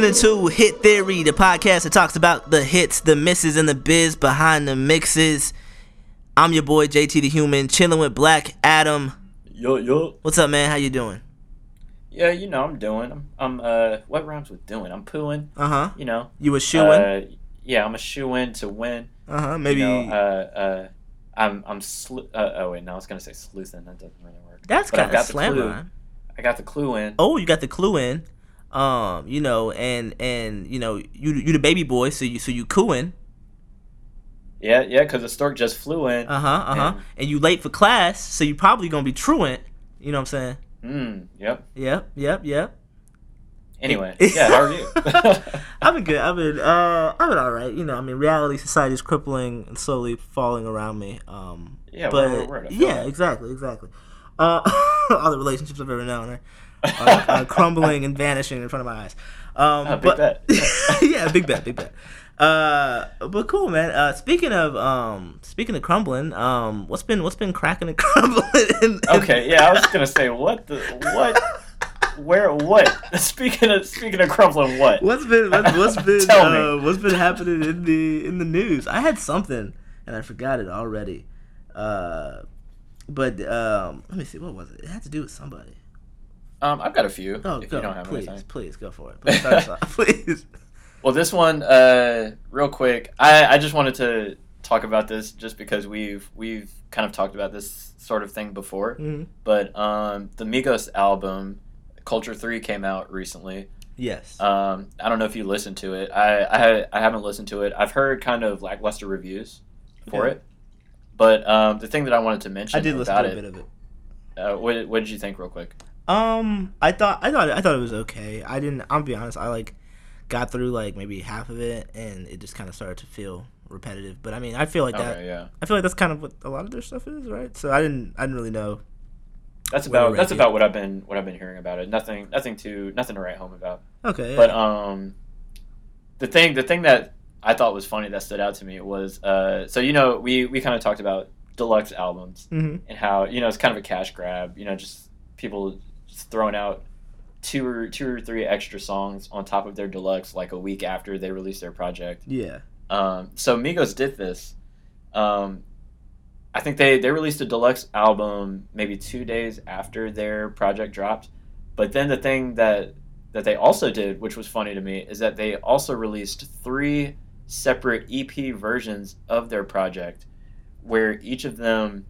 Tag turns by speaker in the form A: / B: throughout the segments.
A: Listening to Hit Theory, the podcast that talks about the hits, the misses, and the biz behind the mixes. I'm your boy JT the Human, chilling with Black Adam.
B: Yo yo.
A: What's up, man? How you doing?
B: Yeah, you know I'm doing. I'm, I'm uh, what rhymes with doing? I'm pooing.
A: Uh huh.
B: You know.
A: You a shoe in?
B: Uh, yeah, I'm a shoe in to win.
A: Uh huh. Maybe
B: You know, uh, uh, I'm I'm slu- uh, oh wait, no, I was gonna say sleuthing. That doesn't really work.
A: that's kind of slam
B: clue. I got the clue in.
A: Oh, you got the clue in. Um, you know, and and you know, you you the baby boy, so you so you cooing.
B: Yeah, yeah, because the stork just flew in.
A: Uh huh. Uh huh.
B: And-
A: And you late for class, so you probably gonna be truant. You know what I'm saying?
B: Mm, yep.
A: Yep. Yep. Yep.
B: Anyway, yeah. How are you?
A: I've been good. I've been uh I've been all right. You know, I mean, reality society is crippling and slowly falling around me. Um,
B: Yeah,
A: but
B: word. I feel
A: yeah,
B: that.
A: exactly, exactly. Uh, all the relationships I've ever known are, are, are crumbling and vanishing in front of my eyes. Um,
B: Ah, big
A: but
B: bet.
A: yeah, big bet, big bet. Uh, but cool, man. Uh, speaking of um, speaking of crumbling, um, what's been what's been cracking and crumbling? In, in-
B: okay, yeah, I was gonna say what the what. Where what? Speaking of speaking of crumbling, what?
A: What's been what's, what's been
B: Tell me.
A: uh, what's been happening in the in the news? I had something and I forgot it already. Uh, but um, let me see. What was it? It had to do with somebody.
B: Um, I've got a few.
A: Oh,
B: if
A: go,
B: you don't have
A: please,
B: anything.
A: please go for it. Please, start please.
B: Well, this one, uh, real quick, I, I just wanted to talk about this just because we've we've kind of talked about this sort of thing before.
A: Mhm.
B: But um, the Migos album, Culture Three, came out recently.
A: Yes.
B: Um, I don't know if you listened to it. I I, I haven't listened to it. I've heard kind of lackluster reviews for it. But um, the thing that I wanted to mention
A: I did listen to a
B: it,
A: bit of it.
B: uh, what, what did you think, real quick?
A: Um, I thought I thought I thought it was okay. I didn't. I'll be honest. I like got through like maybe half of it, and it just kind of started to feel repetitive. But I mean, I feel like that.
B: Yeah.
A: I feel like that's kind of what a lot of their stuff is, right? So I didn't. I didn't really know.
B: That's about that's about what I've been what I've been hearing about it. Nothing nothing to nothing to write home about.
A: Okay.
B: But um, the thing the thing that I thought was funny that stood out to me was uh, so you know we we kind of talked about deluxe albums
A: hmm
B: and how you know it's kind of a cash grab. You know, just people just throwing out two or two or three extra songs on top of their deluxe like a week after they released their project.
A: Yeah.
B: Um, so Migos did this. Um, I think they, they released a deluxe album maybe two days after their project dropped. But then the thing that that they also did, which was funny to me, is that they also released three separate EP versions of their project, where each of them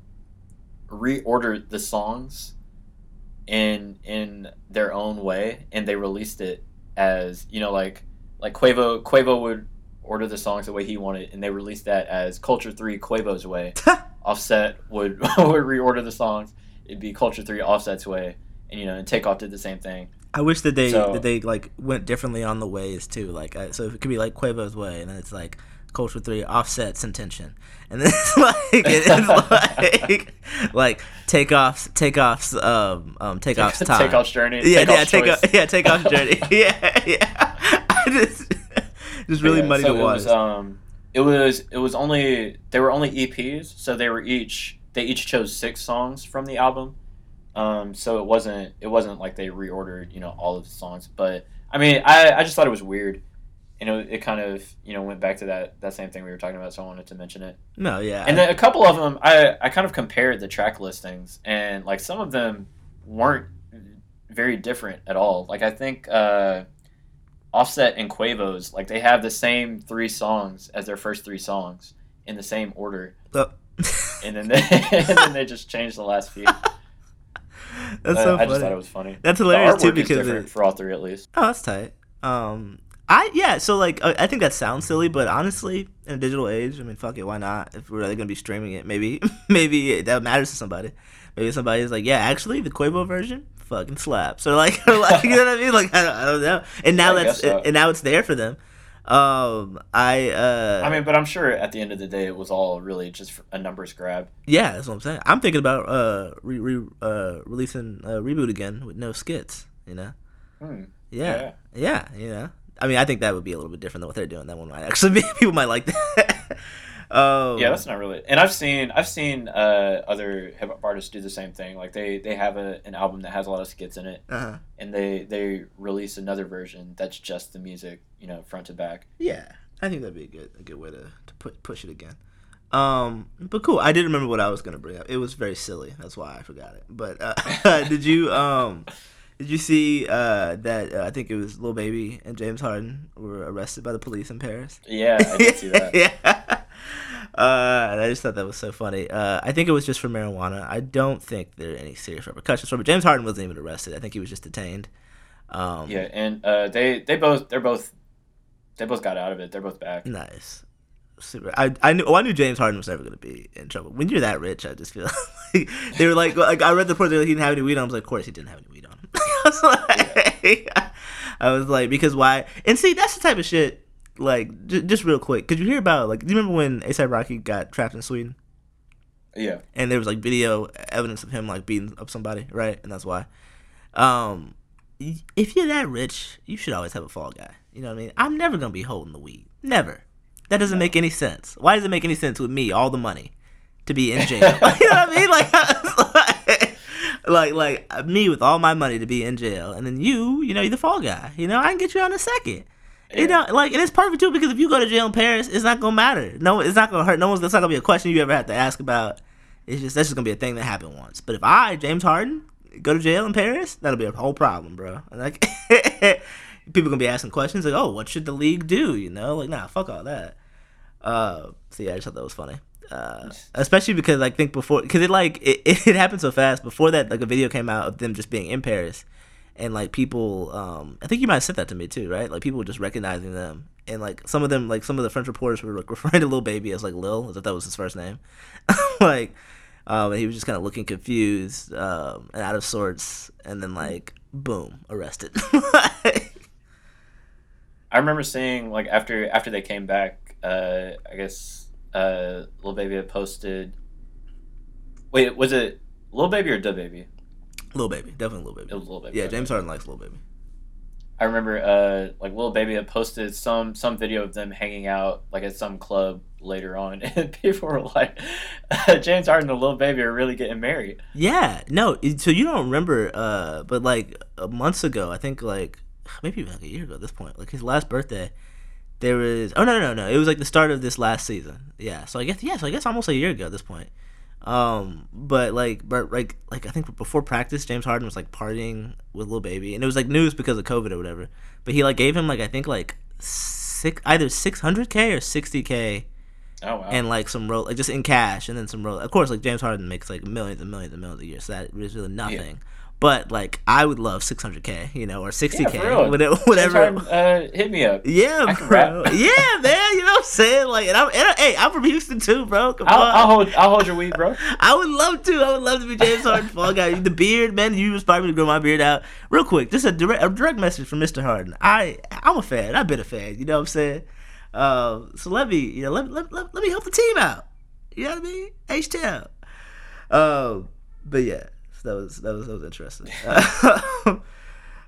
B: reordered the songs in in their own way, and they released it as you know like like Quavo Quavo would order the songs the way he wanted, and they released that as Culture Three Quavo's way. Offset would would reorder the songs. It'd be Culture Three Offset's way, and you know, and Takeoff did the same thing.
A: I wish that they
B: So-
A: that they like went differently on the ways too. Like, I, so it could be like Quavo's way, and then it's like Culture Three offsets intention, and then it's like it's like like takeoffs takeoffs um um takeoffs time.
B: Takeoff's journey.
A: yeah, yeah,
B: Takeoff's
A: take
B: choice.
A: off, yeah, take off journey. yeah, yeah. I just just really
B: Yeah,
A: muddy
B: so
A: the
B: it
A: waters.
B: was, um, it was it was only they were only EPs, so they were each they each chose six songs from the album. Um, so it wasn't it wasn't like they reordered you know all of the songs, but I mean I, I just thought it was weird. You know, it kind of you know went back to that that same thing we were talking about, so I wanted to mention it.
A: no, yeah,
B: And then a couple of them, I I kind of compared the track listings, and like some of them weren't very different at all. Like I think uh, Offset and Quavo's, like they have the same three songs as their first three songs in the same order,
A: Oh.
B: and then they, and then they just changed the last few.
A: that's
B: Uh,
A: so
B: I
A: funny.
B: just thought it was funny.
A: that's hilarious too because
B: different
A: it,
B: for all three at least.
A: Oh, that's tight. Um, I yeah. So like, uh, I think that sounds silly, but honestly, in a digital age, I mean, fuck it, why not? If we're really gonna be streaming it, maybe maybe that matters to somebody. Maybe somebody's like, yeah, actually, the Quavo version fucking slaps. Or like, or like you know what I mean? Like, I don't, I don't know. And now
B: I
A: that's
B: so.
A: and now it's there for them. Um, I uh,
B: I mean, but I'm sure at the end of the day, it was all really just a numbers grab.
A: yeah, that's what I'm saying. I'm thinking about uh re, re uh releasing a reboot again with no skits. You know.
B: Hmm.
A: Yeah. Yeah, you know. I mean, I think that would be a little bit different than what they're doing. That one might actually be people might like that. Um,
B: yeah, that's not really. And I've seen I've seen uh, other hip hop artists do the same thing. Like they they have a, an album that has a lot of skits in it,
A: uh-huh.
B: and they they release another version that's just the music, you know, front to back.
A: Yeah, I think that'd be a good a good way to, to put, push it again. Um, but cool. I did remember what I was gonna bring up. It was very silly. That's why I forgot it. But uh, did you um did you see uh that uh, I think it was Lil Baby and James Harden were arrested by the police in Paris?
B: Yeah, I did see that.
A: yeah. Uh, I just thought that was so funny. Uh, I think it was just for marijuana. I don't think there are any serious repercussions for it. James Harden wasn't even arrested. I think he was just detained. Um,
B: Yeah, and uh, they they both they're both they both got out of it. They're both back.
A: Nice. Super. I I knew oh, I knew James Harden was never gonna be in trouble. When you're that rich, I just feel like they were like like I read the report. They like, he didn't have any weed on. I was like, of course he didn't have any weed on. I was like, I was like, because why? And see, that's the type of shit. Like, j- just real quick, could you hear about like? Do you remember when ASAP Rocky got trapped in Sweden?
B: Yeah,
A: and there was like video evidence of him like beating up somebody, right? And that's why. Um, if you're that rich, you should always have a fall guy. You know what I mean? I'm never gonna be holding the weed. Never. That doesn't make any sense. Why does it make any sense with me, all the money, to be in jail? you know what I mean? Like, like, like me with all my money to be in jail, and then you, you know, you're the fall guy. You know, I can get you on a second. You know, like, and it's perfect too because if you go to jail in Paris, it's not gonna matter. No, it's not gonna hurt. No one's. That's not gonna be a question you ever have to ask about. It's just that's just gonna be a thing that happened once. But if I, James Harden, go to jail in Paris, that'll be a whole problem, bro. Like, people gonna be asking questions like, "Oh, what should the league do?" You know, like, nah, fuck all that. Uh, so yeah, I just thought that was funny. Uh, especially because I think before, because it like it, it happened so fast. Before that, like a video came out of them just being in Paris, and like people, um, I think you might have said that to me too, right? Like people were just recognizing them, and like some of them, like some of the French reporters were like referring to Lil Baby as like Lil, as if that was his first name, like, um, and he was just kind of looking confused um, and out of sorts, and then like boom, arrested.
B: I remember seeing like after after they came back. Uh, I guess uh, Lil Baby had posted. Wait, was it Lil Baby or DaBaby?
A: Lil Baby, definitely Lil Baby.
B: It was Lil Baby.
A: Yeah. James Harden likes Lil Baby.
B: I remember uh like Lil Baby had posted some some video of them hanging out like at some club later on and people were like James Harden and Lil Baby are really getting married.
A: Yeah, no. So you don't remember, uh, but like months ago, I think like maybe even like a year ago at this point, like his last birthday, there was. Oh no, no, no. It was like the start of this last season. Yeah. So I guess yeah. So I guess almost a year ago at this point. Um, but like, but like, like I think before practice, James Harden was like partying with Lil Baby, and it was like news because of COVID or whatever. But he like gave him like I think like six either six hundred k or sixty k
B: Oh wow.
A: and like some roll, like just in cash, and then some roll. Of course, like James Harden makes like millions and millions and millions a year, so that is really nothing. But like, I would love 600k, you know, or 60k,
B: Yeah,
A: whatever. Whatever.
B: Uh, hit me up.
A: Yeah, bro. yeah, man. You know what I'm saying? Like, and I'm, and I, hey, I'm from Houston too, bro. Come
B: I'll,
A: on.
B: I'll hold I'll hold your weed, bro.
A: I would love to. I would love to be James Harden fall guy. The beard, man. You inspired me to grow my beard out. Real quick, just a direct, a direct message from Mr. Harden. I, I'm a fan. I've been a fan. You know what I'm saying? Uh, so let me, you know, let, let, let, let me help the team out. You know what I mean? H Town. Um, but yeah, that was that was that was interesting.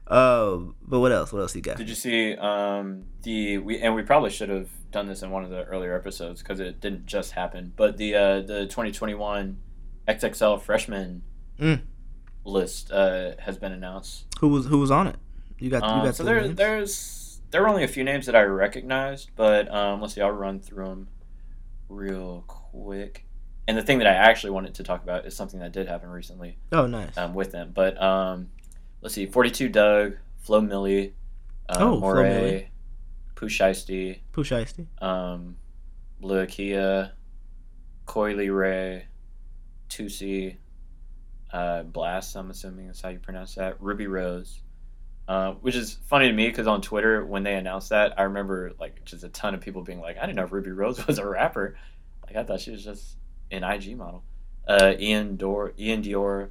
A: um, but what else? What else you got?
B: Did you see um, the we and we probably should have done this in one of the earlier episodes because it didn't just happen. But the uh, the 2021 XXL freshman
A: Mm.
B: list uh, has been announced.
A: Who was who was on it? You got you
B: Um,
A: got
B: so there
A: names?
B: there's there were only a few names that I recognized, but um, let's see, I'll run through them real quick. And the thing that I actually wanted to talk about is something that did happen recently
A: Oh, nice.
B: um, with them. But um, let's see, 42 Dugg, Flo Milli, uh,
A: Oh,
B: Morray,
A: Milli.
B: Pooh Shiesty,
A: Pooh Shiesty.
B: um, Lakeyah, Coi Leray, Toosii, uh, Blxst, I'm assuming is how you pronounce that, Rubi Rose. Uh, which is funny to me because on Twitter, when they announced that, I remember like just a ton of people being like, I didn't know Rubi Rose was a rapper. Like, I thought she was just an IG model. Uh, Ian, Dor- Iann Dior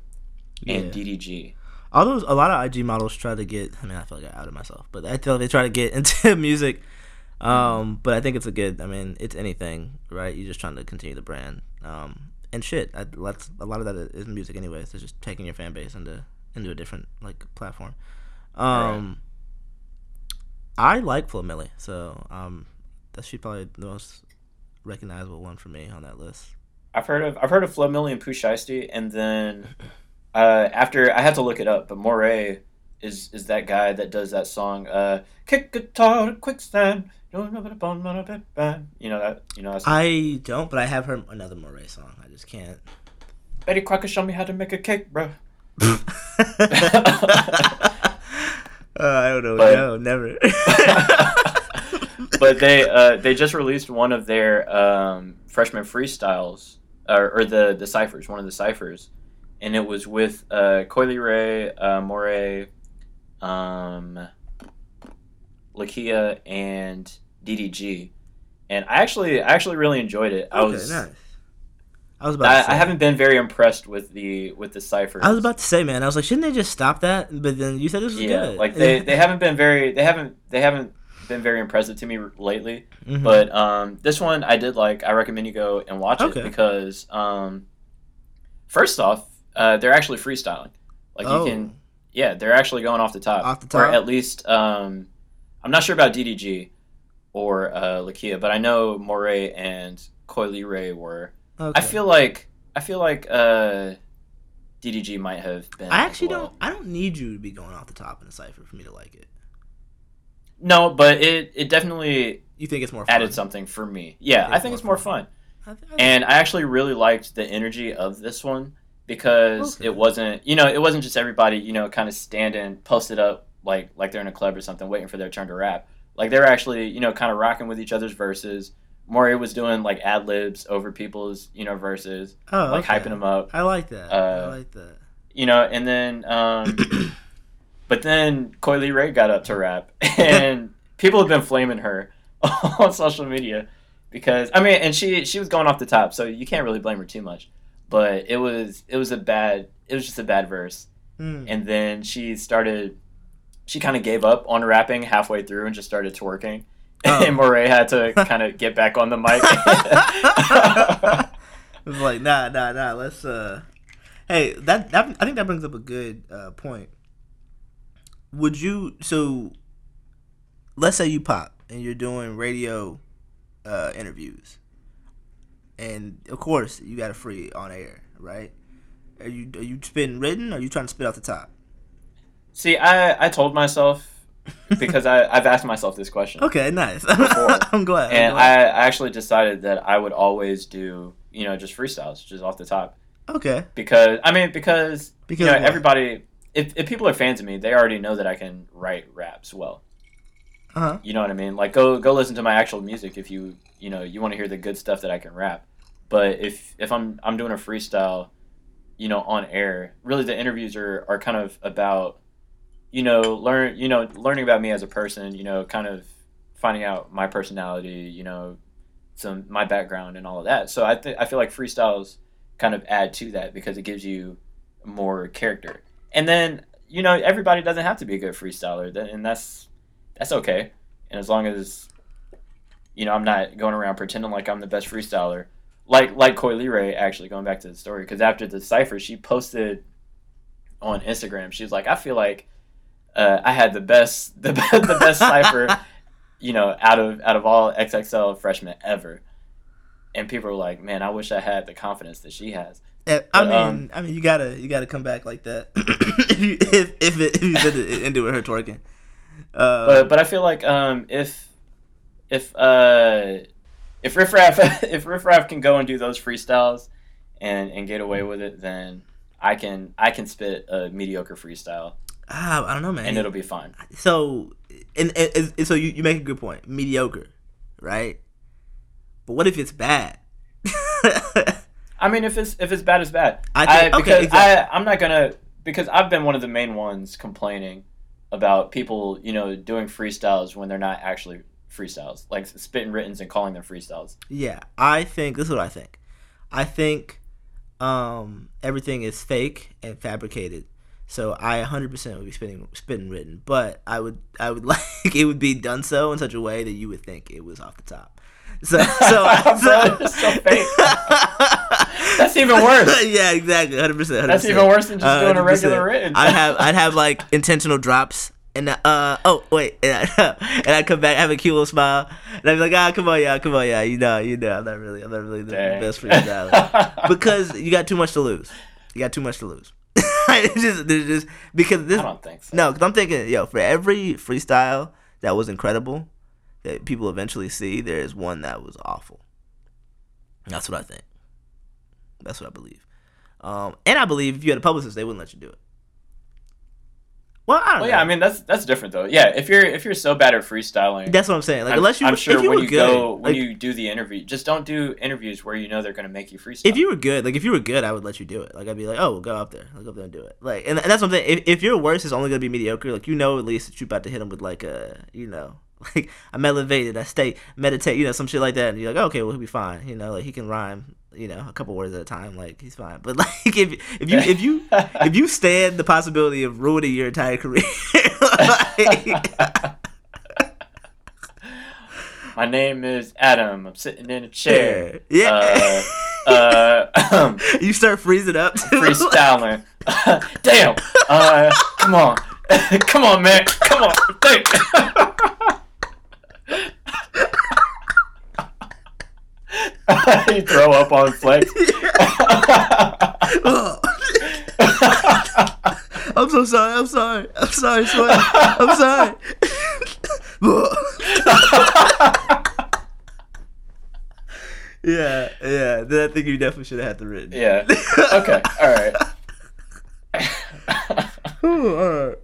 B: and
A: Yeah.
B: DDG.
A: all those a lot of IG models try to get. I mean, I feel like I outed myself, but I feel like they try to get into music. Um, but I think it's a good. I mean, it's anything, right? You're just trying to continue the brand. Um, and shit, I, that's a lot of that is music, anyways. It's just taking your fan base into into a different like platform. Um, I like Flo Milli, so um, that's she probably the most recognizable one for me on that list.
B: I've heard of I've heard of Flo Milli and Pooh Shiesty, and then uh, after I had to look it up, but Morray is is that guy that does that song, uh, "Kick Guitar to Quicksand." You know that you know that song?
A: I don't, but I have heard another Morray song. I just can't.
B: Betty Crocker showed me how to make a cake, bro.
A: uh, I don't know. But, no, never.
B: but they uh, they just released one of their um, freshman freestyles, or, or, the the ciphers, one of the ciphers, and it was with uh, Coi Leray, uh, Morray, um, Lakeyah, and DDG, and I actually I actually really enjoyed it. I was
A: nice. I was about.
B: I, I, haven't been very impressed with the with the ciphers.
A: I was about to say, man. I was like, shouldn't they just stop that? But then you said this was
B: yeah,
A: good.
B: like they, they haven't been very they haven't they haven't been very impressive to me lately. Mm-hmm. But um, this one I did like. I recommend you go and watch okay. it because um, first off, uh, they're actually freestyling. Like oh. you can, yeah, they're actually going off the top.
A: Off the top,
B: or at least um, I'm not sure about DDG or uh, Lakeyah, but I know Morray and Coi Leray were. Okay. I feel like I feel like uh, DDG might have been.
A: I actually
B: well.
A: don't. I don't need you to be going off the top in a cipher for me to like it.
B: No, but it it definitely.
A: You think it's more
B: fun? added something for me? Yeah, I think, it's, more, fun. fun. I th- I and I actually really liked the energy of this one because okay. it wasn't you know it wasn't just everybody you know kind of standing posted up like like they're in a club or something waiting for their turn to rap like they were actually you know kind of rocking with each other's verses Morray was doing like ad libs over people's you know verses,
A: oh,
B: like
A: okay.
B: hyping them up.
A: I like that. Uh, I like that.
B: You know, and then, um, but then Coi Leray got up to rap, and people have been flaming her on social media because I mean, and she she was going off the top, so you can't really blame her too much. But it was it was a bad it was just a bad verse,
A: mm.
B: and then she started she kind of gave up on rapping halfway through and just started twerking Oh. and Morray had to kind of get back on the mic.
A: it was like, nah, nah, nah. Let's. uh Hey, that, that I think that brings up a good uh, point. Would you so? Let's say you pop and you're doing radio uh, interviews, and of course you got a free on air, right? Are you are you spitting written? Or are you trying to spit off the top?
B: See, I I told myself because I, I've asked myself this question.
A: Okay, nice. I'm glad.
B: And
A: I'm glad.
B: I actually decided that I would always do, you know, just freestyles, just off the top.
A: Okay.
B: Because I mean, because because you know, everybody, if if people are fans of me, they already know that I can write raps well.
A: Uh-huh.
B: You know what I mean? Like go go listen to my actual music if you you know you want to hear the good stuff that I can rap. But if if I'm I'm doing a freestyle, you know, on air, really the interviews are are kind of about you know, learn, you know, learning about me as a person, you know, kind of finding out my personality, you know, some my background and all of that. So I think I feel like freestyles kind of add to that because it gives you more character. And then, you know, everybody doesn't have to be a good freestyler, and that's that's okay. And as long as you know, I'm not going around pretending like I'm the best freestyler. Like like Coi Leray actually going back to the story because after the cipher, she posted on Instagram. She was like, I feel like uh, I had the best the, the best cipher, you know, out of out of all XXL freshmen ever. And people were like, "Man, I wish I had the confidence that she has."
A: I but, mean, um, I mean, you gotta you gotta come back like that if you if if, it, if you did it with her twerking.
B: Uh, but but I feel like um, if if uh, if Riff Raff if Riff Raff can go and do those freestyles and and get away with it, then I can I can spit a mediocre freestyle
A: Ah, I don't know, man.
B: And it'll be fine.
A: So, and, and, and so you, you make a good point. Mediocre, right? But what if it's bad?
B: I mean, if it's if it's bad, it's bad.
A: I, think,
B: I
A: because okay,
B: exactly. I I'm not gonna because I've been one of the main ones complaining about people, you know, doing freestyles when they're not actually freestyles, like spitting writtens and calling them freestyles.
A: Yeah, I think this is what I think. I think um, everything is fake and fabricated so I 100% would be spitting spitting written, but I would I would like it would be done so in such a way that you would think it was off the top. So so,
B: so, so fake. That's even worse.
A: yeah, exactly, 100%. 100%.
B: That's even worse than just doing 100%. a regular written.
A: I'd have I'd have like intentional drops And uh oh wait and I, and I come back have a cute little smile and I'd be like ah come on y'all come on y'all you know you know I'm not really I'm not really the
B: Dang.
A: best freestyler because you got too much to lose you got too much to lose it's just just because this
B: I don't think so.
A: no because I'm thinking yo for every freestyle that was incredible that people eventually see there is one that was awful that's what I think that's what I believe um and I believe if you had a publicist they wouldn't let you do it well I don't
B: Well,
A: know
B: yeah, I mean that's that's different though. Yeah, if you're if you're so bad at freestyling,
A: That's what I'm saying. Like
B: I'm,
A: unless you,
B: I'm sure
A: if you
B: when you
A: good,
B: go when
A: like,
B: you do the interview, just don't do interviews where you know they're gonna make you freestyle.
A: if you were good, like if you were good, I would let you do it. Like I'd be like, oh, go up there, I'll go up there and do it. Like, and, and that's what I'm saying. If, if your worst is only gonna be mediocre, like you know at least that you're about to hit them with like a, you know, like I'm elevated, I stay meditate, you know, some shit like that, and you're like, okay, well he'll be fine. You know, like he can rhyme, you know, a couple words at a time, like he's fine. But like if if you if you if you stand the possibility of ruining your entire career, like,
B: My name is Adam. I'm sitting in a chair.
A: yeah,
B: Uh, uh,
A: you start freezing up. too.
B: freestyling. Damn. Uh, come on. come on, man. Come on. You throw up on flex. Oh.
A: I'm so sorry. I'm sorry. I'm sorry, sweat. I'm sorry. yeah, yeah. Then I think you definitely should have had the written.
B: yeah. Okay. All right.
A: Ooh, all right.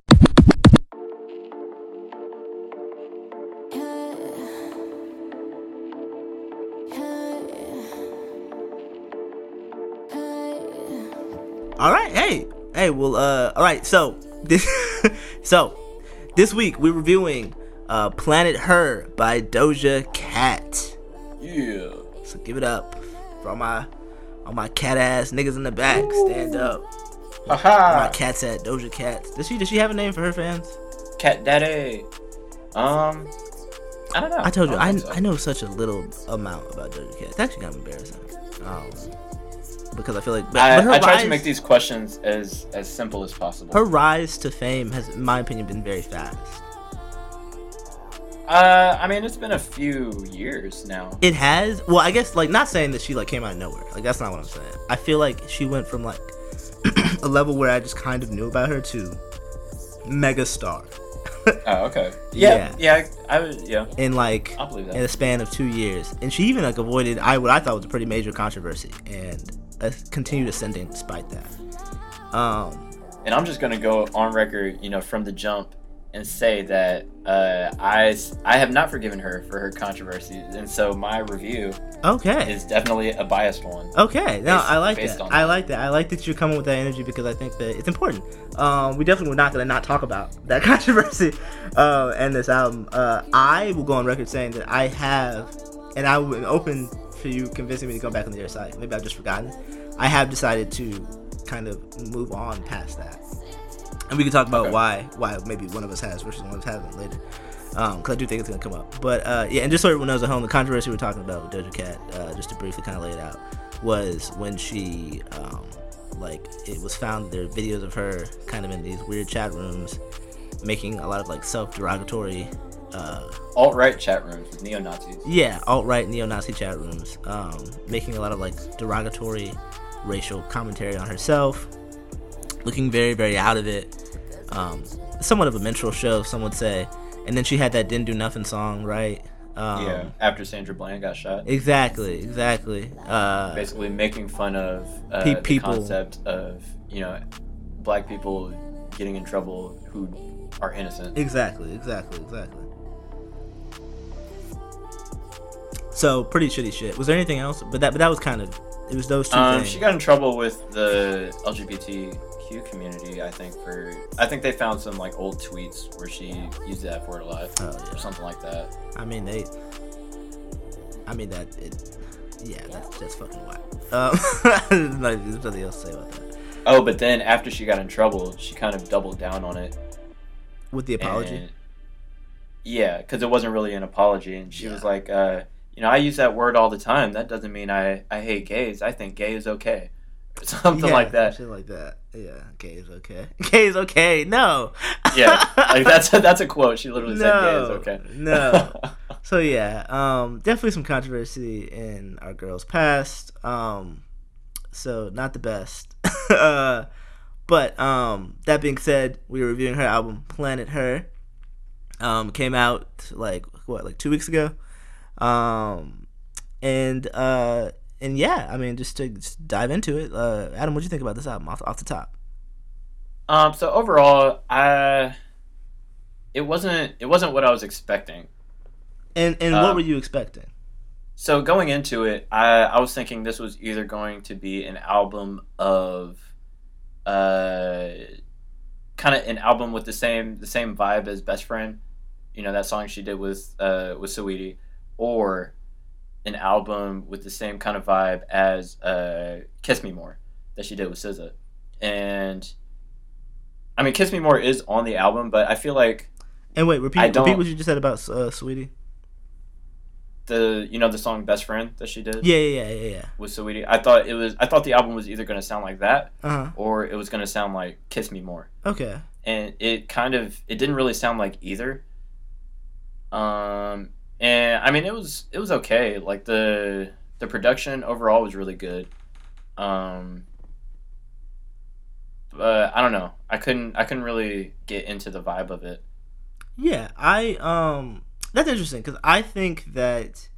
A: All right. Hey. Hey. Well. Uh. All right. So this. so this week we're reviewing uh Planet Her by Doja Cat.
B: yeah.
A: So give it up for all my all my cat ass niggas in the back. Stand up. Where my cat's at Doja Cat. Does she does she have a name for her fans?
B: Cat daddy. Um. I don't know.
A: I told you
B: don't
A: I,
B: so.
A: I know such a little amount about Doja Cat. It's actually kind of embarrassing. Um, because I feel like but,
B: I,
A: but her
B: I try
A: rise,
B: to make these questions as as simple as possible.
A: her rise to fame has, in my opinion, been very fast.
B: Uh, I mean, it's been a few years now.
A: It has. Well, I guess like not saying that she like came out of nowhere. Like that's not what I'm saying. I feel like she went from like a level where I just kind of knew about her to mega star
B: Oh, okay. Yeah, yeah, I would. Yeah,
A: in like in a span of two years, and she even like avoided I what I thought was a pretty major controversy and continued ascending despite that. Um,
B: And I'm just gonna go on record, you know, from the jump, and say that uh, I I have not forgiven her for her controversies, and so my review
A: okay,
B: is definitely a biased one.
A: okay. No,
B: based-
A: I like that. I
B: that.
A: like that. I like that you're coming with that energy because I think that it's important. Um, we definitely were not gonna not talk about that controversy uh, and this album. Uh, I will go on record saying that I have, and I would open you convincing me to go back on the other side. Maybe I've just forgotten. I have decided to kind of move on past that, and we can talk about
B: Okay.
A: why why maybe one of us has versus one of us hasn't later. Because I do think it's gonna come up. But uh, yeah, and just so everyone knows at home, the controversy we're talking about with Doja Cat, uh, just to briefly kind of lay it out, was when she um, like it was found there are videos of her kind of in these weird chat rooms making a lot of like self-derogatory uh,
B: Alt right chat rooms with neo Nazis.
A: yeah alt-right neo-nazi chat rooms um, making a lot of like derogatory racial commentary on herself looking very very out of it um, somewhat of a minstrel show some would say and then she had that didn't do nothing song right um,
B: yeah, after Sandra Bland got shot.
A: exactly exactly uh,
B: basically making fun of uh,
A: Pe-
B: the concept of you know black people getting in trouble who are innocent.
A: Exactly, exactly, exactly. So pretty shitty shit. Was there anything else? But that but that was kind of it was those two
B: Um,
A: things.
B: she got in trouble with the LGBTQ community. I think for I think they found some like old tweets where she used that for a lot
A: Oh,
B: or something like that.
A: I mean they. I mean that it. Yeah, that's that's fucking whack. Um, there's nothing there's nothing else to say about that.
B: Oh, but then after she got in trouble, she kind of doubled down on it.
A: With the apology.
B: and- yeah, because it wasn't really an apology, and she
A: Yeah.
B: was like, uh, you know, I use that word all the time. That doesn't mean I I hate gays. I think gay is okay, something
A: Yeah,
B: like that.
A: Shit like that. Yeah. Gay is okay. Gay is okay. No.
B: Yeah, like that's a, that's a quote. She literally said, "Gay is
A: No,
B: okay."
A: no. So yeah, um, definitely some controversy in our girl's past. Um, so not the best. uh, but um, that being said, we were reviewing her album Planet Her. Um, came out like what, like two weeks ago. Um, and uh, and yeah, I mean, just to just dive into it. Uh, Adam, what do you think about this album off off the top?
B: Um. So overall, I it wasn't it wasn't what I was expecting.
A: And and what
B: Um,
A: were you expecting?
B: So going into it, I I was thinking this was either going to be an album of, uh, kind of an album with the same the same vibe as Best Friend, you know that song she did with uh with Saweetie, or an album with the same kind of vibe as uh Kiss Me More that she did with SZA, and. I mean, "Kiss Me More" is on the album, but I feel like
A: And wait, repeat repeat what you just said about uh, Sweetie.
B: the you know the song "Best Friend" that she did
A: Yeah, yeah, yeah, yeah, yeah.
B: with Saweetie. I thought it was I thought the album was either going to sound like that
A: Uh huh.
B: or it was going to sound like "Kiss Me More,"
A: Okay.
B: and it kind of it didn't really sound like either. Um, and I mean it was it was okay. Like the the production overall was really good. Um, but I don't know. I couldn't I couldn't really get into the vibe of it.
A: Yeah, I um that's interesting because I think that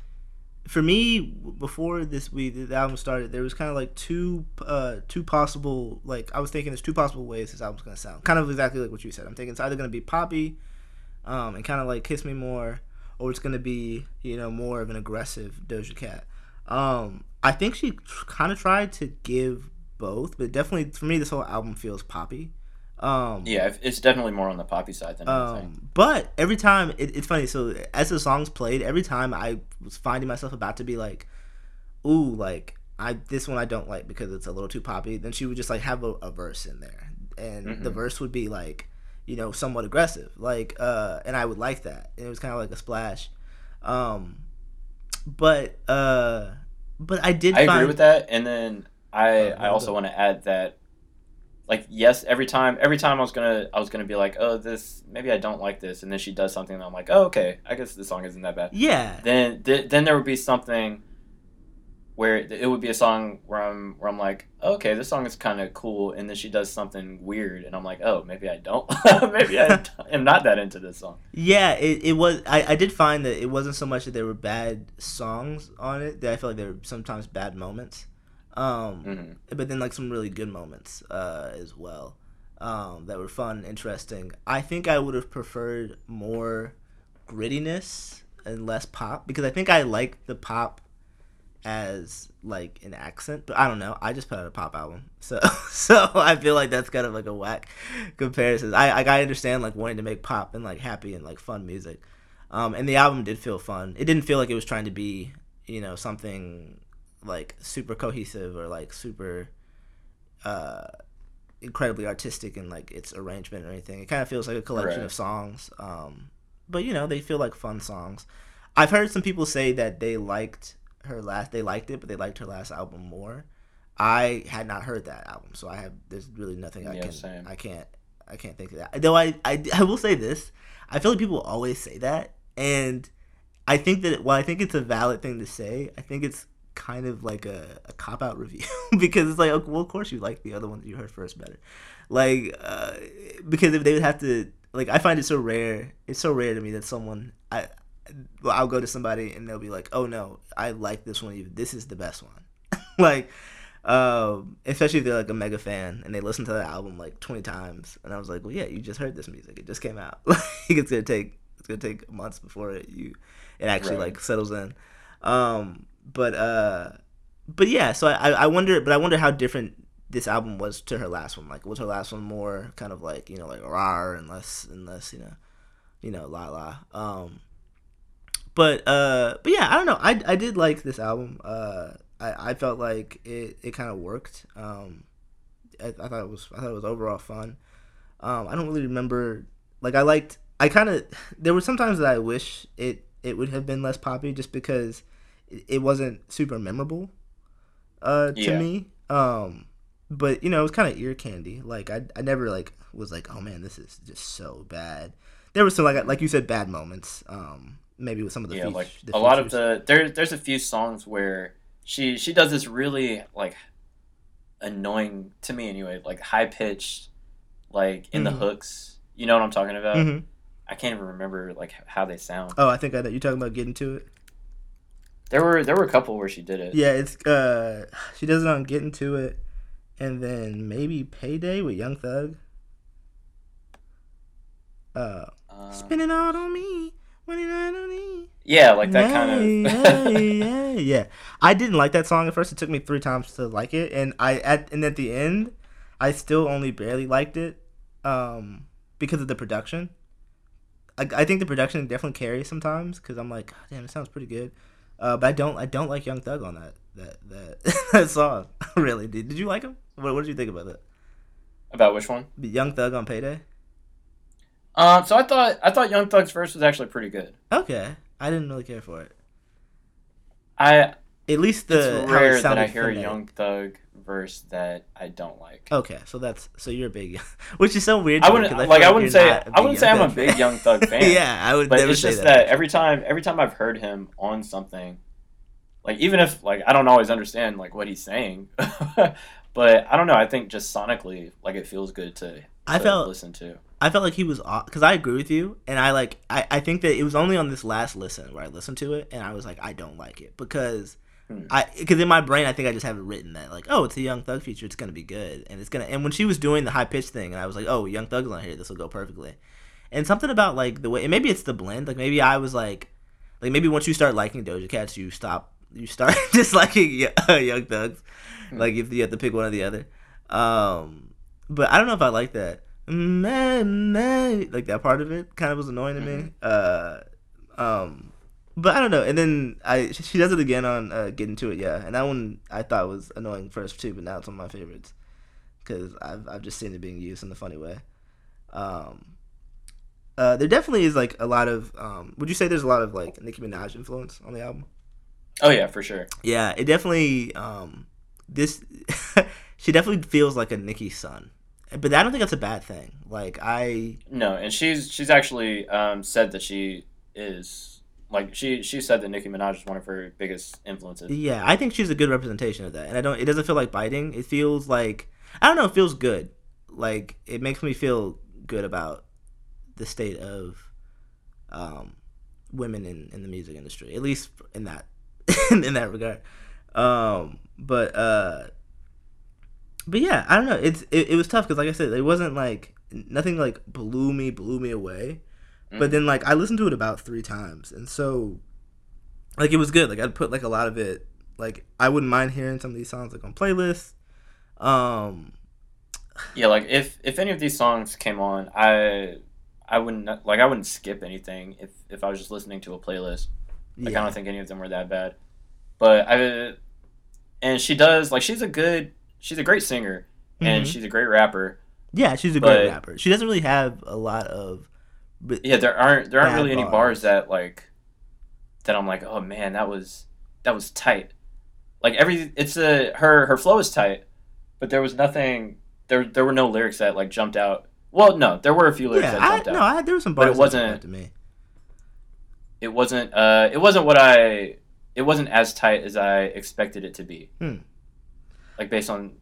A: for me before this we the album started there was kind of like two uh two possible like I was thinking there's two possible ways this album's gonna sound kind of exactly like what you said I'm thinking it's either gonna be poppy um and kind of like Kiss Me More or it's gonna be you know more of an aggressive Doja Cat um I think she kind of tried to give both but definitely for me this whole album feels poppy um
B: Yeah, it's definitely more on the poppy side than anything.
A: um, but every time it, it's funny. So as the songs played, every time I was finding myself about to be like, "Ooh, like I this one I don't like because it's a little too poppy." Then she would just like have a, a verse in there, and the
B: Mhm.
A: verse would be like, you know, somewhat aggressive, like, uh, and I would like that, and it was kind of like a splash. Um, but uh, but I did.
B: I
A: find,
B: agree with that, and then I
A: Oh,
B: I also want to add that, like yes, every time every time I was gonna I was gonna be like, oh this maybe I don't like this, and then she does something, and I'm like, oh okay, I guess this song isn't that bad.
A: Yeah,
B: Then th- then there would be something where it would be a song where I'm where I'm like, okay, this song is kind of cool, and then she does something weird, and I'm like, oh maybe I don't, maybe I am not that into this song.
A: Yeah, it, it was. I, I did find that it wasn't so much that there were bad songs on it. That I felt like there were sometimes bad moments, um,
B: hmm
A: but then like some really good moments uh, as well um, that were fun, interesting. I think I would have preferred more grittiness and less pop because I think I like the pop as like an accent, but I don't know. I just put out a pop album, so so I feel like that's kind of like a whack comparison. I I, I understand like wanting to make pop and like happy and like fun music, um, and the album did feel fun. It didn't feel like it was trying to be you know something like super cohesive or like super uh incredibly artistic in like its arrangement or anything. It kind of feels like a collection
B: Right.
A: of songs. Um, but you know they feel like fun songs. I've heard some people say that they liked her last they liked it but they liked her last album more. I had not heard that album so i have there's really nothing i
B: Yeah,
A: can
B: same.
A: i can't i can't think of that. Though I, I i will say this i feel like people always say that and i think that while i think it's a valid thing to say i think it's kind of like a, a cop out review because it's like okay, well of course you like the other ones you heard first better. Like uh, because if they would have to like i find it so rare it's so rare to me that someone i I'll go to somebody and they'll be like, "Oh no, I like this one. even- This is the best one." like, um, especially if they're like a mega fan and they listen to the album like twenty times, and I was like, "Well, yeah, you just heard this music. It just came out. Like, it's gonna take it's gonna take months before it, you it actually
B: Right.
A: like settles in." Um, but uh, but yeah, so I I wonder, but I wonder how different this album was to her last one. Like, was her last one more kind of like you know like rah and less and less you know you know la la um but uh but yeah i don't know i i did like this album uh i i felt like it it kind of worked um I, I thought it was i thought it was overall fun um i don't really remember like i liked i kind of there were sometimes that i wish it it would have been less poppy just because it, it wasn't super memorable uh to
B: Yeah.
A: me um but you know, it was kind of ear candy. Like I, I never like was like, oh man, this is just so bad. There was some like like you said, bad moments. Um, maybe with some of the
B: yeah,
A: feat-
B: like
A: the
B: a lot of the there. There's a few songs where she she does this really like annoying to me anyway, like high pitched, like in
A: Mhm.
B: the hooks. You know what I'm talking about?
A: Mhm.
B: I can't even remember like how they sound.
A: Oh, I think I know. You're talking about getting to it?
B: There were there were a couple where she did it.
A: Yeah, it's uh, she does it on getting to it, and then maybe payday with Young Thug. Uh,
B: Uh,
A: spinning out on me, running out on me.
B: yeah, like that kind of.
A: yeah, yeah, yeah. I didn't like that song at first. It took me three times to like it, and I at and at the end, I still only barely liked it, um, because of the production. I, I think the production definitely carries sometimes because I'm like, damn, it sounds pretty good, uh, but I don't I don't like Young Thug on that that that, that song. really, did did you like him? What, what did you think about that?
B: About which one?
A: Young Thug on Payday.
B: Um, so I thought I thought Young Thug's verse was actually pretty good.
A: Okay, I didn't really care for it.
B: I
A: At least the
B: it's
A: how it
B: rare that I hear a. Young Thug verse that I don't like.
A: Okay, so that's so you're a big, which is so weird.
B: I
A: to
B: wouldn't like I wouldn't say I wouldn't say I'm a big. Young Thug fan.
A: yeah, I would
B: but it's just
A: that.
B: that every time every time I've heard him on something, like even if like I don't always understand like what he's saying, but I don't know. I think just sonically, like it feels good to,
A: I felt
B: listen to.
A: I felt like he was because I agree with you, and I like I, I think that it was only on this last listen where I listened to it, and I was like I don't like it because
B: Hmm.
A: I because in my brain I think I just have it written that like oh it's a Young Thug feature, it's gonna be good, and it's gonna and when she was doing the high pitched thing, and I was like oh Young Thug's on here, this will go perfectly, and something about like the way and maybe it's the blend, like maybe I was like like maybe once you start liking Doja Cats, you stop you start disliking uh, Young Thugs,
B: Hmm.
A: like if you have to pick one or the other. Um, but I don't know if I like that. Nah, nah, Like that part of it kind of was annoying to me. Uh, um, but I don't know. And then I she does it again on uh, getting to it, yeah. And that one I thought was annoying first too, but now it's one of my favorites because I've I've just seen it being used in a funny way. Um, uh, there definitely is like a lot of. Um, would you say there's a lot of like Nicki Minaj influence on the album?
B: Oh yeah, for sure.
A: Yeah, it definitely. Um, this she definitely feels like a Nicki son, but I don't think that's a bad thing. Like I,
B: No, and she's she's actually um, said that she is like she she said that Nicki Minaj is one of her biggest influences.
A: yeah, I think she's a good representation of that, and I don't. It doesn't feel like biting. It feels like I don't know. It feels good. Like it makes me feel good about the state of um, women in, in the music industry, at least in that in that regard. Um, but uh, but yeah, I don't know. It's it, it was tough because, like I said, it wasn't like nothing like blew me blew me away. But
B: Mhm.
A: then like I listened to it about three times, and so like it was good. Like I'd put like a lot of it. Like I wouldn't mind hearing some of these songs like on playlists. Um,
B: Yeah, like if if any of these songs came on, I I wouldn't like I wouldn't skip anything if if I was just listening to a playlist. Like I don't think any of them were that bad. But I and she does like she's a good she's a great singer and
A: Mhm.
B: she's a great rapper.
A: yeah, she's a great rapper. She doesn't really have a lot of.
B: Yeah, there aren't there aren't really any
A: bars.
B: bars that like that I'm like, "Oh man, that was that was tight." Like every it's a her her flow is tight, but there was nothing there there were no lyrics that like jumped out. Well, no, there were a few lyrics
A: yeah,
B: that
A: I
B: jumped out.
A: no, I, there were some
B: But it
A: that
B: wasn't-
A: jumped out to me.
B: it wasn't uh it wasn't what I it wasn't as tight as I expected it to be.
A: Hmm.
B: Like based on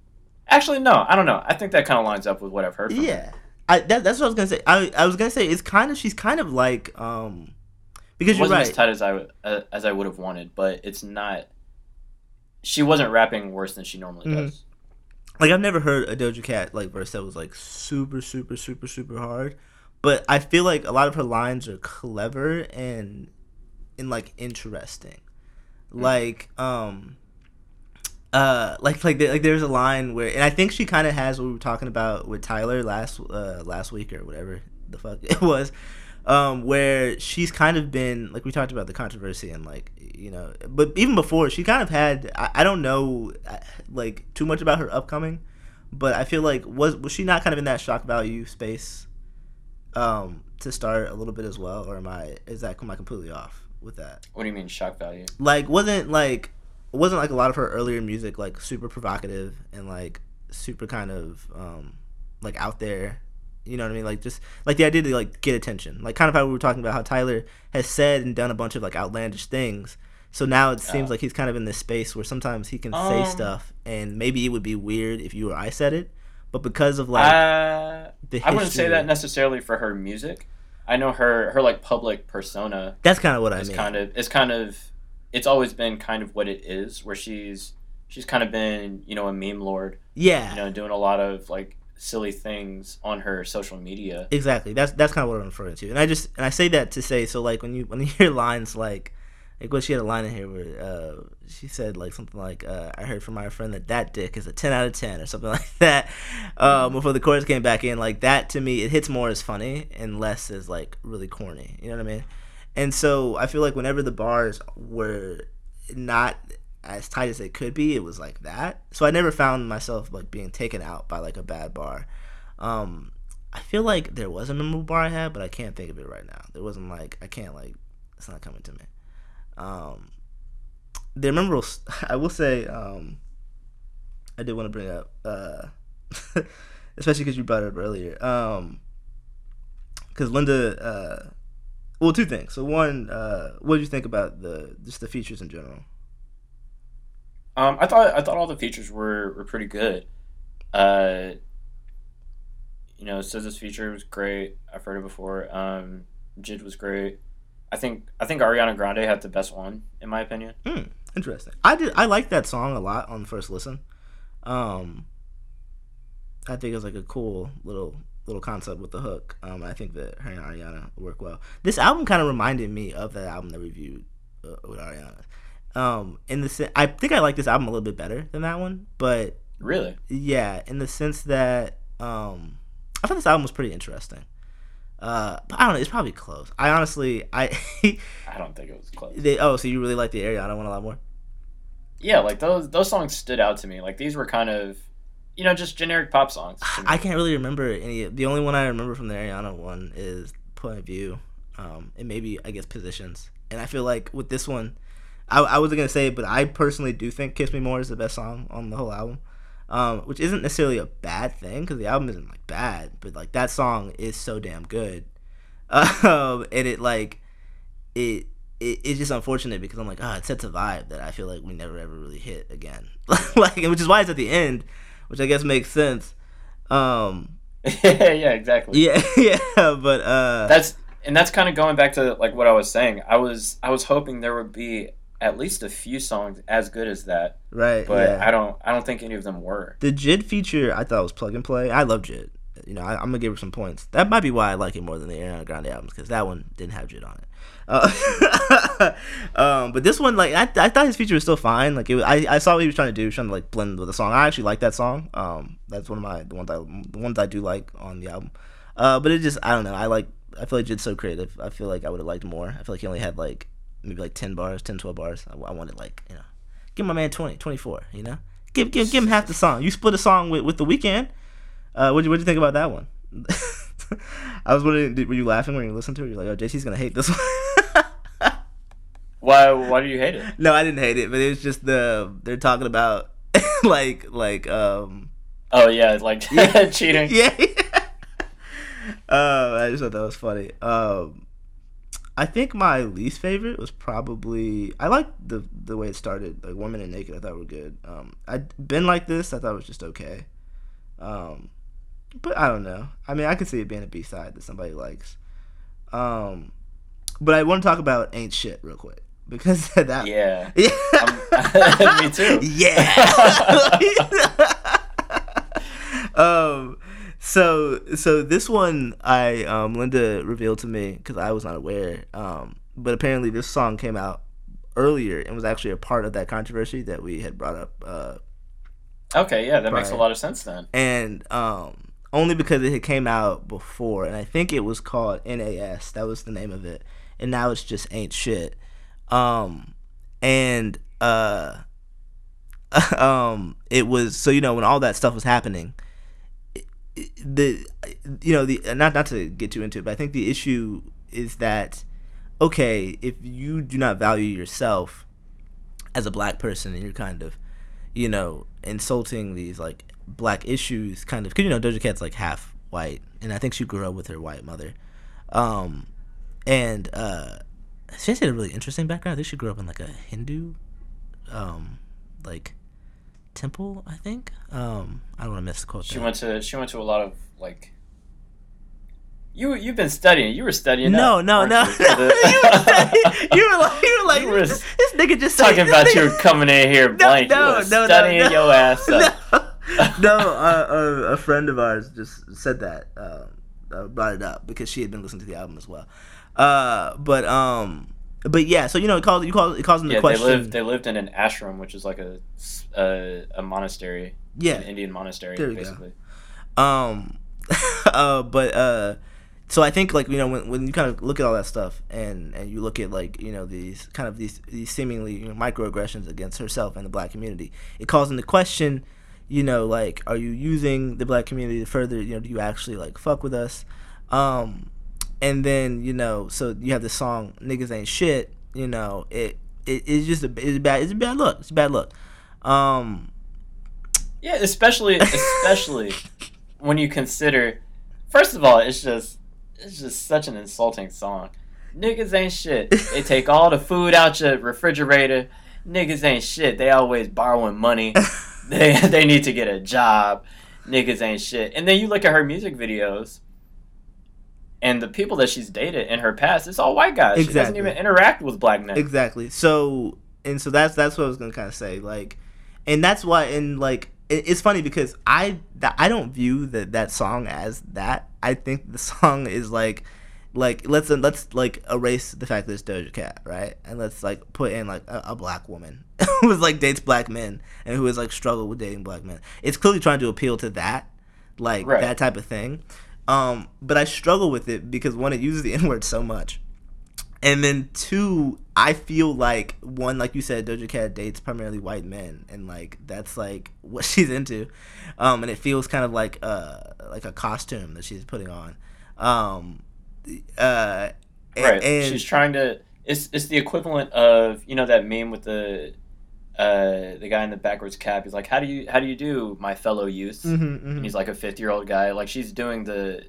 B: actually no, I don't know. I think that kind of lines up with what I've heard from her.
A: Yeah, I that, that's what I was gonna say. I I was gonna say it's kind of she's kind of like um because
B: It
A: you're
B: wasn't
A: right.
B: as tight as I w- uh, as I would have wanted, but it's not she wasn't rapping worse than she normally
A: Mhm.
B: does.
A: like I've never heard a Doja Cat like verse that was like super super super super hard, but I feel like a lot of her lines are clever and and like interesting. Like um uh like like like there's a line where and I think she kind of has what we were talking about with Tyler last uh last week or whatever the fuck it was um where she's kind of been like we talked about the controversy and like you know but even before she kind of had I, I don't know uh, like too much about her upcoming but I feel like was was she not kind of in that shock value space um to start a little bit as well or am I is that am I completely off with that
B: What do you mean shock value?
A: like wasn't like wasn't like a lot of her earlier music like super provocative and like super kind of um, like out there. You know what I mean? Like just like the idea to like get attention. Like kind of how we were talking about how Tyler has said and done a bunch of like outlandish things. So now it seems like he's kind of in this space where sometimes he can
B: Um,
A: say stuff and maybe it would be weird if you or I said it, but because of like
B: uh,
A: the
B: I wouldn't say that necessarily for her music. I know her her like public persona
A: that's kind of what I mean.
B: kind of is kind of it's always been kind of what it is where she's she's kind of been you know a meme lord
A: yeah.
B: you know doing a lot of like silly things on her social media
A: Exactly. That's that's kind of what I'm referring to. And I just and I say that to say so like when you when you hear lines like like what she had a line in here where uh, she said like something like uh, I heard from my friend that that dick is a ten out of ten or something like that. Um, before the chorus came back in, like that to me it hits more as funny and less as like really corny. You know what I mean? And so I feel like whenever the bars were not as tight as they could be, it was like that. So I never found myself like being taken out by like a bad bar. Um, I feel like there was a memorable bar I had, but I can't think of it right now. There wasn't like I can't like it's not coming to me. Um, the memorable, I will say, um, I did want to bring up, uh, especially because you brought it up earlier. Um, because Linda, uh, well, two things. So one, uh, what do you think about the just the features in general?
B: um, i thought i thought all the features were were pretty good uh you know SZA's feature was great i've heard it before um jid was great i think i think ariana grande had the best one in my opinion
A: Hmm, interesting. I did. I like that song a lot on first listen. Um, I think it was like a cool little little concept with the hook. Um, I think that her and Ariana work well. This album kind of reminded me of that album that we reviewed uh, with Ariana. Um, in the sen- I think I like this album a little bit better than that one, but
B: really
A: yeah, in the sense that um, I thought this album was pretty interesting. Uh, but I don't know. It's probably close. I honestly, I
B: i don't think it was close
A: they. Oh, so you really like the Ariana one a lot more?
B: yeah like those those songs stood out to me like these were kind of you know just generic pop songs.
A: I can't really remember any. The only one I remember from the Ariana one is Point of View, um, and maybe I guess Positions. And I feel like with this one, I, I wasn't gonna say it, but I personally do think Kiss Me More is the best song on the whole album, um, which isn't necessarily a bad thing because the album isn't like bad, but like that song is so damn good, um, and it like it. It, it's just unfortunate because I'm like, ah, it sets a vibe that I feel like we never ever really hit again. like, which is why it's at the end, which I guess makes sense. Um,
B: yeah exactly
A: yeah, yeah, but uh,
B: that's and that's kind of going back to like what I was saying. I was I was hoping there would be at least a few songs as good as that,
A: right,
B: but
A: yeah.
B: I don't I don't think any of them were.
A: the Jid feature I thought was plug and play. I love Jid. You know, I, I'm gonna give her some points. That might be why I like it more than the Ariana Grande albums because that one didn't have Jid on it. Uh, um, but this one, like, I, I thought his feature was still fine. Like, it, I, I saw what he was trying to do. Trying to like blend with the song. I actually like that song. Um, that's one of my the ones I the ones I do like on the album. Uh, but it just I don't know. I like I feel like Jid's so creative. I feel like I would have liked more. I feel like he only had like maybe like 10 bars, 10, 12 bars. I, I wanted like you know, give my man 20, 24, You know, give give give him half the song. You split a song with with the Weeknd. Uh, what what you think about that one? I was wondering, were you laughing when you listened to it? You're like, oh, JC's gonna hate this one.
B: Why why do you hate it?
A: no, I didn't hate it, but it was just the they're talking about like like um
B: Oh yeah, like cheating.
A: yeah. uh, I just thought that was funny. Um, I think my least favorite was probably I liked the the way it started. Like Woman and Naked, I thought were good. Um, I'd been like this, I thought it was just okay. Um, but I don't know. I mean, I could see it being a B side that somebody likes. Um, but I want to talk about Ain't Shit real quick because of that
B: Yeah.
A: yeah.
B: Me too.
A: Yeah. um. So so this one I um Linda revealed to me because I was not aware. Um. But apparently this song came out earlier and was actually a part of that controversy that we had brought up. Uh.
B: Okay, yeah, that makes a lot of sense then.
A: And um only because it came out before and I think it was called NAS. That was the name of it. And now it's just ain't shit. Um and uh um it was so you know when all that stuff was happening the you know the not not to get too into it but i think the issue is that okay if you do not value yourself as a black person and you're kind of you know, insulting these like black issues, kind of. Cause you know Doja Cat's like half white, and I think she grew up with her white mother, um, and uh, she had a really interesting background. I think she grew up in like a Hindu, um, like temple. I think. Um, I don't want to misquote.
B: She
A: that.
B: went to she went to a lot of like. You you've been studying. You were studying.
A: No,
B: up,
A: no, no,
B: you,
A: no.
B: for
A: you,
B: the-
A: were, you were like, you were like,
B: You were
A: this, this nigga just
B: talking
A: this
B: about
A: nigga-
B: you coming in here blank.
A: no, no, no,
B: studying
A: no.
B: your ass up.
A: no, no uh, uh, a friend of ours just said that, um, uh, brought it up because she had been listening to the album as well. Uh, but um, but yeah, so you know, it calls you call it calls into
B: Yeah,
A: question.
B: they lived they lived in an ashram, which is like a a monastery,
A: yeah,
B: an Indian monastery,
A: we go.
B: basically.
A: Um, uh, but uh, so I think like you know when, when you kind of look at all that stuff and and you look at like you know these kind of these these seemingly you know, microaggressions against herself and the black community, it calls into question, you know, like are you using the black community to further you know do you actually like fuck with us, um, and then you know so you have the song niggas ain't shit, you know it. It, it's just a it's a bad it's a bad look it's a bad look, um
B: Yeah, especially especially when you consider. First of all, it's just it's just such an insulting song. Niggas ain't shit. They take all the food out your refrigerator. Niggas ain't shit. They always borrowing money. They they need to get a job. Niggas ain't shit. And then you look at her music videos. And the people that she's dated in her past, it's all white guys. She doesn't even interact with black men.
A: Exactly. So and so that's that's what I was gonna kind of say. Like, and that's why and like it, it's funny because I that I don't view that that song as that. I think the song is like like let's let's like erase the fact that it's Doja Cat, right? And let's like put in like a, a black woman who is like dates black men and who has like struggled with dating black men. It's clearly trying to appeal to that, like
B: Right.
A: that type of thing. Um, but I struggle with it because one, it uses the N word so much, and then two, I feel like one, like you said, Doja Cat dates primarily white men, and like that's like what she's into, um, and it feels kind of like uh like a costume that she's putting on, um, uh, a-
B: right.
A: and
B: she's trying to it's it's the equivalent of you know that meme with the uh the guy in the backwards cap he's like how do you how do you do my fellow youth
A: Mhm,
B: and
A: mhm.
B: he's like a 50 year old guy like she's doing the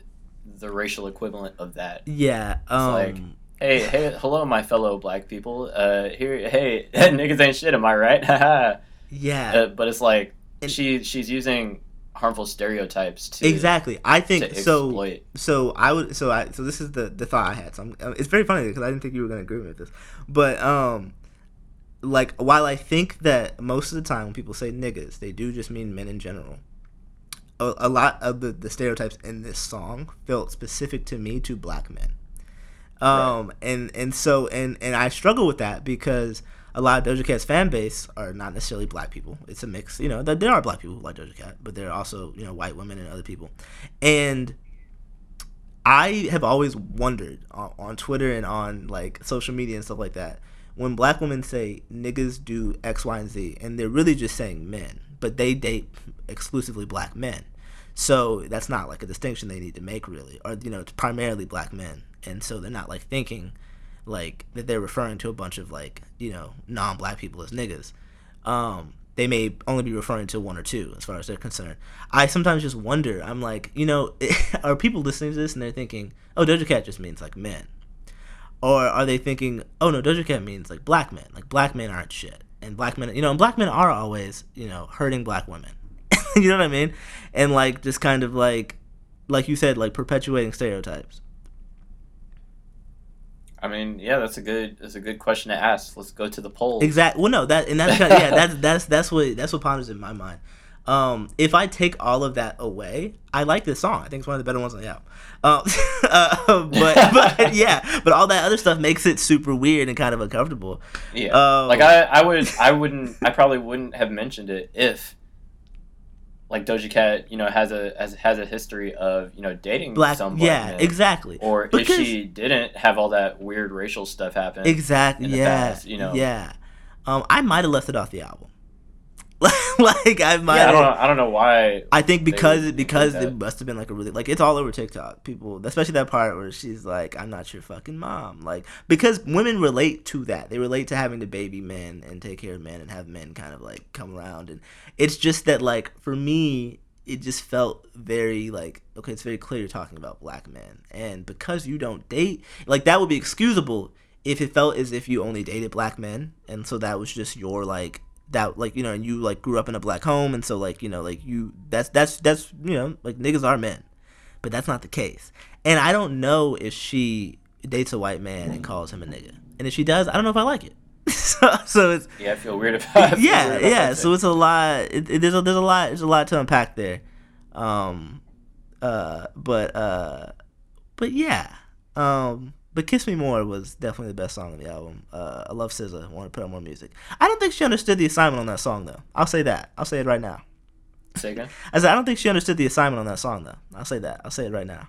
B: the racial equivalent of that
A: yeah, um,
B: like- hey hey hello my fellow black people uh here hey niggas ain't shit am i right
A: yeah,
B: uh, but it's like
A: And-
B: she she's using harmful stereotypes to
A: exactly. I think so.
B: exploit
A: so I would so I so this is the the thought I had. So I'm, it's very funny because I didn't think you were gonna agree with this, but um, like while I think that most of the time when people say niggas, they do just mean men in general. A, a lot of the the stereotypes in this song felt specific to me to black men. Um and and so and and I struggle with that because a lot of Doja Cat's fan base are not necessarily black people. It's a mix, you know. There there are black people who like Doja Cat, but there are also you know white women and other people. And I have always wondered on, on Twitter and on like social media and stuff like that when black women say niggas do X, Y, and Z, and they're really just saying men, but they date exclusively black men. So that's not like a distinction they need to make really, or you know, it's primarily black men, and so they're not like thinking like that they're referring to a bunch of like you know non-black people as niggas. Um, they may only be referring to one or two as far as they're concerned. I sometimes just wonder. I'm like, you know, are people listening to this and they're thinking, oh, Doja Cat just means like men, or are they thinking, oh no, Doja Cat means like black men, like black men aren't shit, and black men, you know, and black men are always, you know, hurting black women. you know what I mean? And like just kind of like, like you said, like perpetuating stereotypes.
B: I mean, yeah, that's a good that's a good question to ask. Let's go to the poll.
A: Exactly. Well, no, that and that's yeah, that's that's that's what that's what ponders in my mind. Um, if I take all of that away, I like this song. I think it's one of the better ones on the album. Um, uh, but but yeah, but all that other stuff makes it super weird and kind of uncomfortable.
B: Yeah,
A: Um,
B: like I, I would, I wouldn't, I probably wouldn't have mentioned it if, like Doja Cat, you know, has a has, has a history of you know dating
A: Black,
B: some black
A: yeah,
B: men.
A: exactly,
B: Or
A: Because-
B: if she didn't have all that weird racial stuff happen.
A: exactly, yeah,
B: past, you know.
A: yeah. Um, I might have left it off the album. like I might.
B: Yeah, I don't know. I don't know why.
A: I think because
B: would
A: because it must have been like a really like it's all over TikTok. People, especially that part where she's like, "I'm not your fucking mom." Like because women relate to that. They relate to having to baby men and take care of men and have men kind of like come around. And it's just that like for me, it just felt very like okay, it's very clear you're talking about black men, and because you don't date, like that would be excusable if it felt as if you only dated black men, and so that was just your like that like you know and you like grew up in a black home and so like you know like you that's that's that's you know like niggas are men. But that's not the case. And i don't know if she dates a white man and calls him a nigga. And if she does i don't know if i like it. So, so it's
B: Yeah, I feel weird about. I feel
A: yeah
B: about
A: yeah so it's a lot it, it, there's, a, there's a lot there's a lot to unpack there. Um uh but uh but yeah um but Kiss Me More was definitely the best song on the album. Uh, I love SZA. I want to put out more music. I don't think she understood the assignment on that song, though. I'll say that. I'll say it right now.
B: Say again.
A: I said I don't think she understood the assignment on that song, though. I'll say that. I'll say it right now.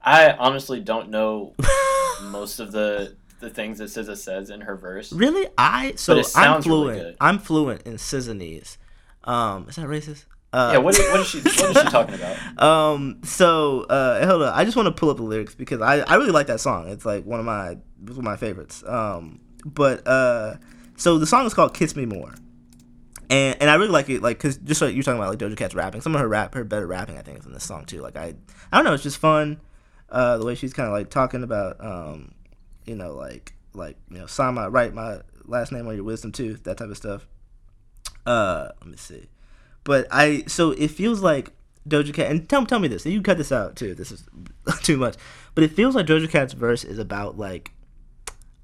B: I honestly don't know most of the the things that SZA says in her verse.
A: really? I so I'm
B: really
A: fluent.
B: good.
A: I'm fluent in SZAnese. Um, is that racist? Uh,
B: Yeah, what is, what is she what is she talking about?
A: Um. So, uh, hold on. I just want to pull up the lyrics because I, I really like that song. It's like one of my one of my favorites. Um. But uh, so the song is called "Kiss Me More," and and I really like it. Like, cause just like you're talking about like Doja Cat's rapping. Some of her rap, her better rapping, I think, is in this song too. Like, I I don't know. It's just fun. Uh, the way she's kind of like talking about um, you know, like like you know, sign my write my last name on your wisdom tooth, that type of stuff. Uh, let me see. But I so it feels like Doja Cat and tell tell me this. and You cut this out too. This is too much. But it feels like Doja Cat's verse is about like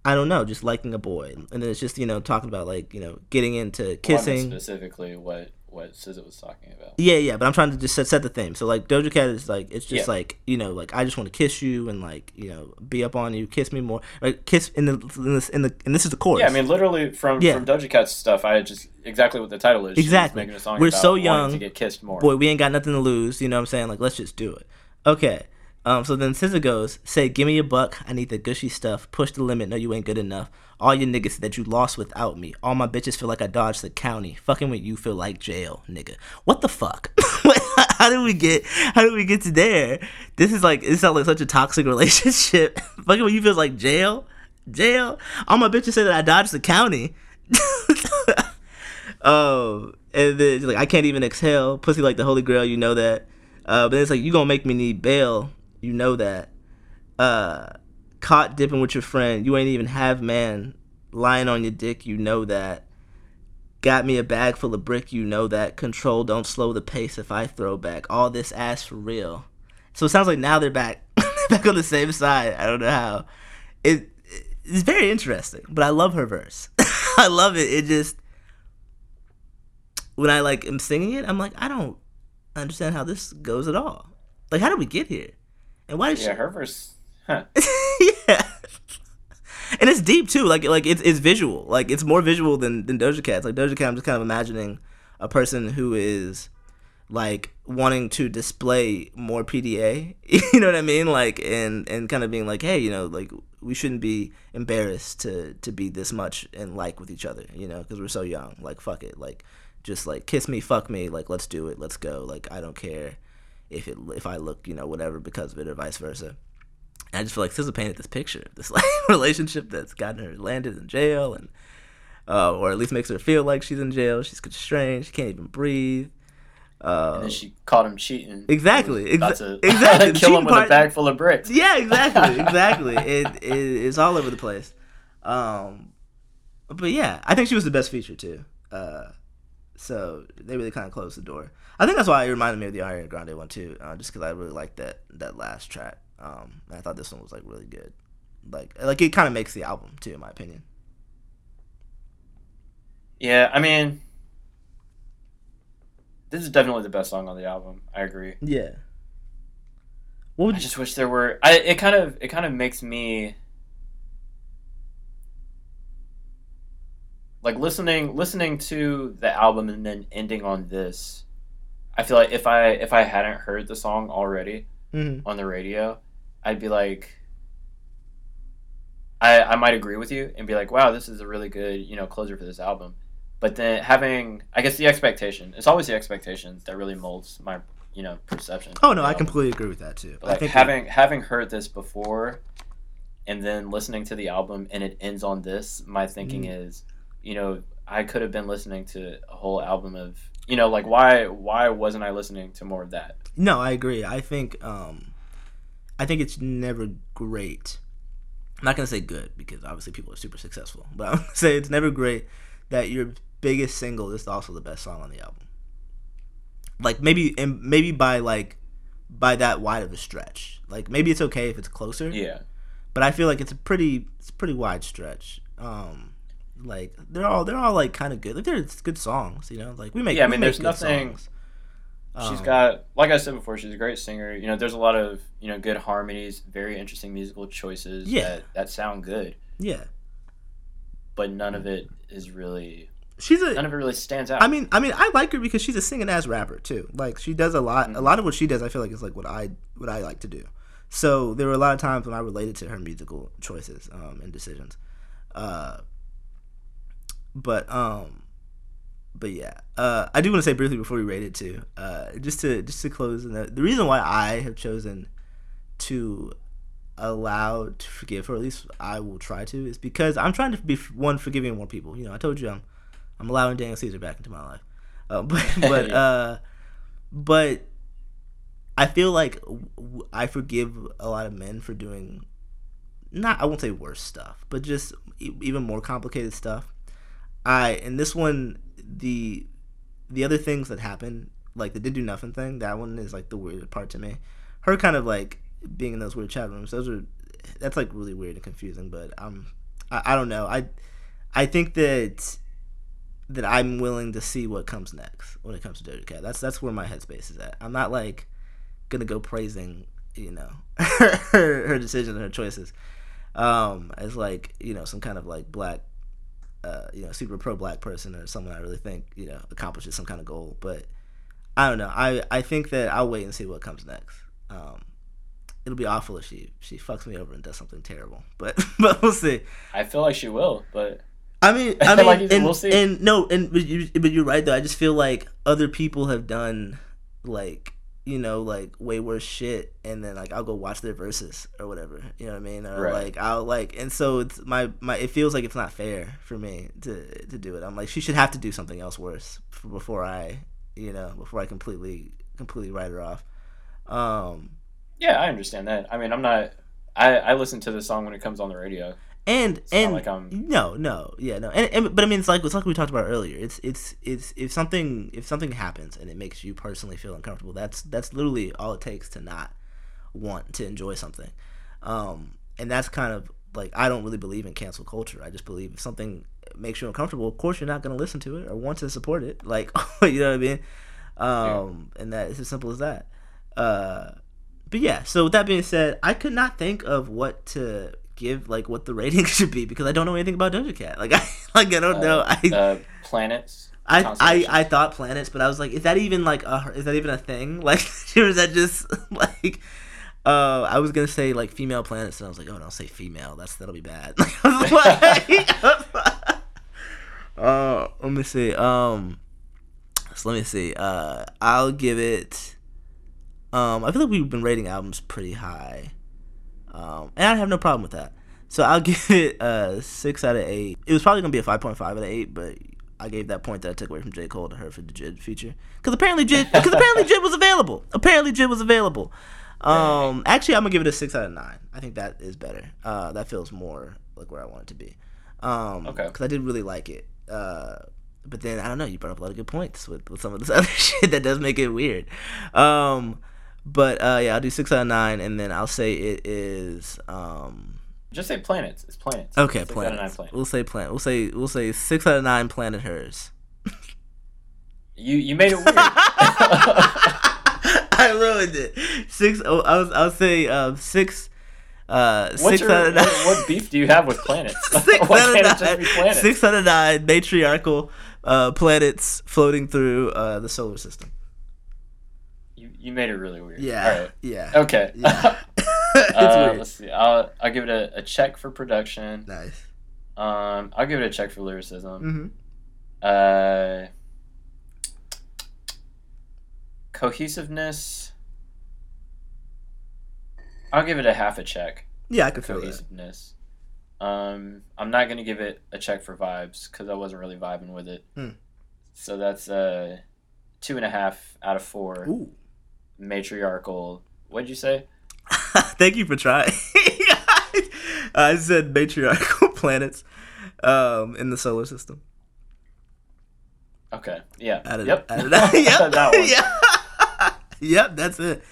A: I don't know, just liking a boy, and then it's just you know talking about like you know getting into
B: Well,
A: kissing.
B: specifically what what SZA was talking about.
A: Yeah, yeah, but I'm trying to just set, set the theme. So like Doja Cat is like it's just
B: Yeah.
A: like you know like I just want to kiss you and like you know be up on you, kiss me more, like kiss in the in this in the and this is the chorus.
B: Yeah, I mean, literally from
A: Yeah.
B: from Doja Cat's stuff, I just exactly what the title is.
A: Exactly.
B: making a song
A: We're so young.
B: to get kissed more.
A: boy, we ain't got nothing to lose. You know what I'm saying? Like, let's just do it. Okay. Um, so then SZA goes, say, give me a buck. I need the gushy stuff. Push the limit. No, you ain't good enough. All your niggas that you lost without me. All my bitches feel like I dodged the county. Fucking with you feel like jail, nigga. What the fuck? how did we get? How did we get to there? This is like it sounds like such a toxic relationship. Fucking with you feels like jail, jail. All my bitches say that I dodged the county. Oh, and then like I can't even exhale. Pussy like the holy grail, you know that. Uh, but it's like you gonna make me need bail, you know that. Uh, caught dipping with your friend, you ain't even have man. Lying on your dick, you know that. Got me a bag full of brick, you know that. Control, don't slow the pace if I throw back. All this ass for real. So it sounds like now they're back, back on the same side. I don't know how. It it's very interesting, but I love her verse. I love it. It just when I like am singing it, I'm like, I don't understand how this goes at all. Like, how did we get here? And why did
B: yeah, her verse. Huh.
A: And it's deep too. Like, like it's it's visual. Like, it's more visual than than Doja Cat's. Like Doja Cat, I'm just kind of imagining a person who is like wanting to display more PDA. You know what I mean? Like, and and kind of being like, hey, you know, like we shouldn't be embarrassed to to be this much in like with each other. You know, because we're so young. Like, fuck it. Like, just like kiss me, fuck me. Like, let's do it. Let's go. Like, I don't care if it if I look, you know, whatever because of it or vice versa. And I just feel like SZA painted this picture of this like relationship that's gotten her landed in jail and uh, or at least makes her feel like she's in jail. She's constrained. She can't even breathe. Uh,
B: And then she caught him cheating.
A: Exactly, exa- exactly. The
B: kill him with
A: part-
B: a bag full of bricks.
A: yeah, exactly, exactly. it, it it's all over the place. Um, but yeah, I think she was the best feature too. Uh, so they really kind of closed the door. I think that's why it reminded me of the Ariana Grande one too, uh, just because I really liked that that last track. Um, I thought this one was like really good. Like like it kind of makes the album too, in my opinion.
B: Yeah, I mean, this is definitely the best song on the album. I agree.
A: Yeah. What would
B: I just wish there were. I it kind of it kind of makes me like listening listening to the album and then ending on this. I feel like if I if I hadn't heard the song already
A: Mhm.
B: on the radio, I'd be like. I, I might agree with you and be like, wow, this is a really good, you know, closer for this album. but then having I guess the expectation. It's always the expectation that really molds my you know perception.
A: Oh no, I completely agree with that too.
B: Like
A: I think
B: having having heard this before, and then listening to the album and it ends on this, my thinking
A: Mm.
B: is, you know, I could have been listening to a whole album of, you know, like why why wasn't I listening to more of that?
A: No, I agree. I think um, I think it's never great. I'm not gonna say good because obviously people are super successful, but I'm gonna say it's never great that your biggest single is also the best song on the album. Like maybe and maybe by like by that wide of a stretch. Like maybe it's okay if it's closer,
B: Yeah,
A: but I feel like it's a pretty it's a pretty wide stretch. Um, like they're all they're all like kind of good. Like they're good songs, you know. Like we make
B: Yeah, I mean, there's nothing-
A: songs.
B: She's
A: Um,
B: got like I said before, she's a great singer. You know, there's a lot of you know good harmonies, very interesting musical choices
A: Yeah.
B: that that sound good,
A: yeah.
B: but none of it is really
A: She's a
B: none of it really stands out.
A: I mean, I mean, I like her because she's a singing ass rapper too. Like she does a lot. A
B: Mhm.
A: lot of what she does, I feel like is like what I what I like to do. So there were a lot of times when I related to her musical choices um, and decisions. Uh, but um, but yeah, uh, I do want to say briefly before we rate it too, uh, just to just to close. The, the reason why I have chosen to allow to forgive, or at least I will try to, is because I'm trying to be one forgiving more people. You know, I told you I'm I'm allowing Daniel Caesar back into my life. Uh, but but uh, but I feel like I forgive a lot of men for doing not I won't say worse stuff, but just even more complicated stuff. I and this one the the other things that happen like the did do nothing thing that one is like the weird part to me. Her kind of like being in those weird chat rooms those are that's like really weird and confusing. But um I, I don't know I I think that that I'm willing to see what comes next when it comes to Doja Cat. That's that's where my headspace is at. I'm not like gonna go praising, you know, her her decisions and her choices, um, as like you know some kind of like black, uh, you know, super pro black person or someone I really think you know accomplishes some kind of goal. But I don't know. I I think that I'll wait and see what comes next. Um, it'll be awful if she she fucks me over and does something terrible. But but we'll see.
B: I feel like she will, but
A: I mean, I mean,
B: Like
A: and,
B: we'll see.
A: and no, and but, you, but you're right though. I just feel like other people have done like you know like way worse shit, and then like I'll go watch their verses or whatever. You know what I mean? Or
B: Right.
A: like I'll like, and so it's my my. It feels like it's not fair for me to to do it. I'm like she should have to do something else worse before I you know before I completely completely write her off. Um,
B: yeah, I understand that. I mean, I'm not. I I listen to the song when it comes on the radio.
A: And
B: It's
A: and
B: like.
A: No, no, yeah, no, and, and but I mean, it's like it's like we talked about earlier. It's it's it's if something if something happens and it makes you personally feel uncomfortable, that's that's literally all it takes to not want to enjoy something, um, and that's kind of like I don't really believe in cancel culture. I just believe if something makes you uncomfortable, of course you're not going to listen to it or want to support it. Like you know what I mean? Um, and that it's as simple as that. Uh, but yeah, so with that being said, I could not think of what to give like what the rating should be because I don't know anything about Doja Cat. Like I like I don't know. I
B: uh, planets.
A: I, I. I thought planets, but I was like, is that even like a is that even a thing? Like or is that just like uh I was gonna say like female planets and I was like, oh no, say female. That's that'll be bad. Was like, uh, let me see. Um, so let me see. Uh, I'll give it. Um, I feel like we've been rating albums pretty high, um, and I have no problem with that. So I'll give it a six out of eight. It was probably gonna be a five point five out of eight, but I gave that point that I took away from J Cole to her for the Jid feature because apparently Jid because apparently Jid was available. Apparently Jid was available. Um, actually, I'm gonna give it a six out of nine. I think that is better. Uh, that feels more like where I want it to be. Um,
B: Okay.
A: Because I did really like it. Uh, but then I don't know. You brought up a lot of good points with, with some of this other shit that does make it weird. Um, but uh, yeah, I'll do six out of nine, and then I'll say it is. Um,
B: Just say planets. It's planets.
A: okay,
B: Six out of nine
A: planets.
B: planets.
A: We'll say planet. We'll say we'll say six out of nine planet hers.
B: You you made it weird.
A: I ruined it. Six. Oh, I was. I'll say um, six. Uh,
B: What's
A: six
B: your,
A: out of nine.
B: what, what beef do you have with planets?
A: six out of nine.
B: planets?
A: Six out of nine matriarchal uh, planets floating through uh, the solar system.
B: You, made it really weird.
A: Yeah.
B: Right.
A: Yeah.
B: Okay.
A: Yeah. it's
B: uh,
A: weird.
B: let's see. I'll I'll give it a, a check for production.
A: Nice.
B: Um, I'll give it a check for lyricism.
A: Mm-hmm.
B: Uh, cohesiveness. I'll give it a half a check.
A: Yeah, I could feel that.
B: Cohesiveness. Um, I'm not gonna give it a check for vibes because I wasn't really vibing with it.
A: Hmm.
B: So that's uh, two and a half out of four.
A: Ooh.
B: Matriarchal. What'd you say?
A: Thank you for trying. I said matriarchal planets um, in the solar system.
B: Okay. Yeah.
A: Added,
B: yep.
A: added. Yep.
B: that one.
A: Yeah. yep. That's it.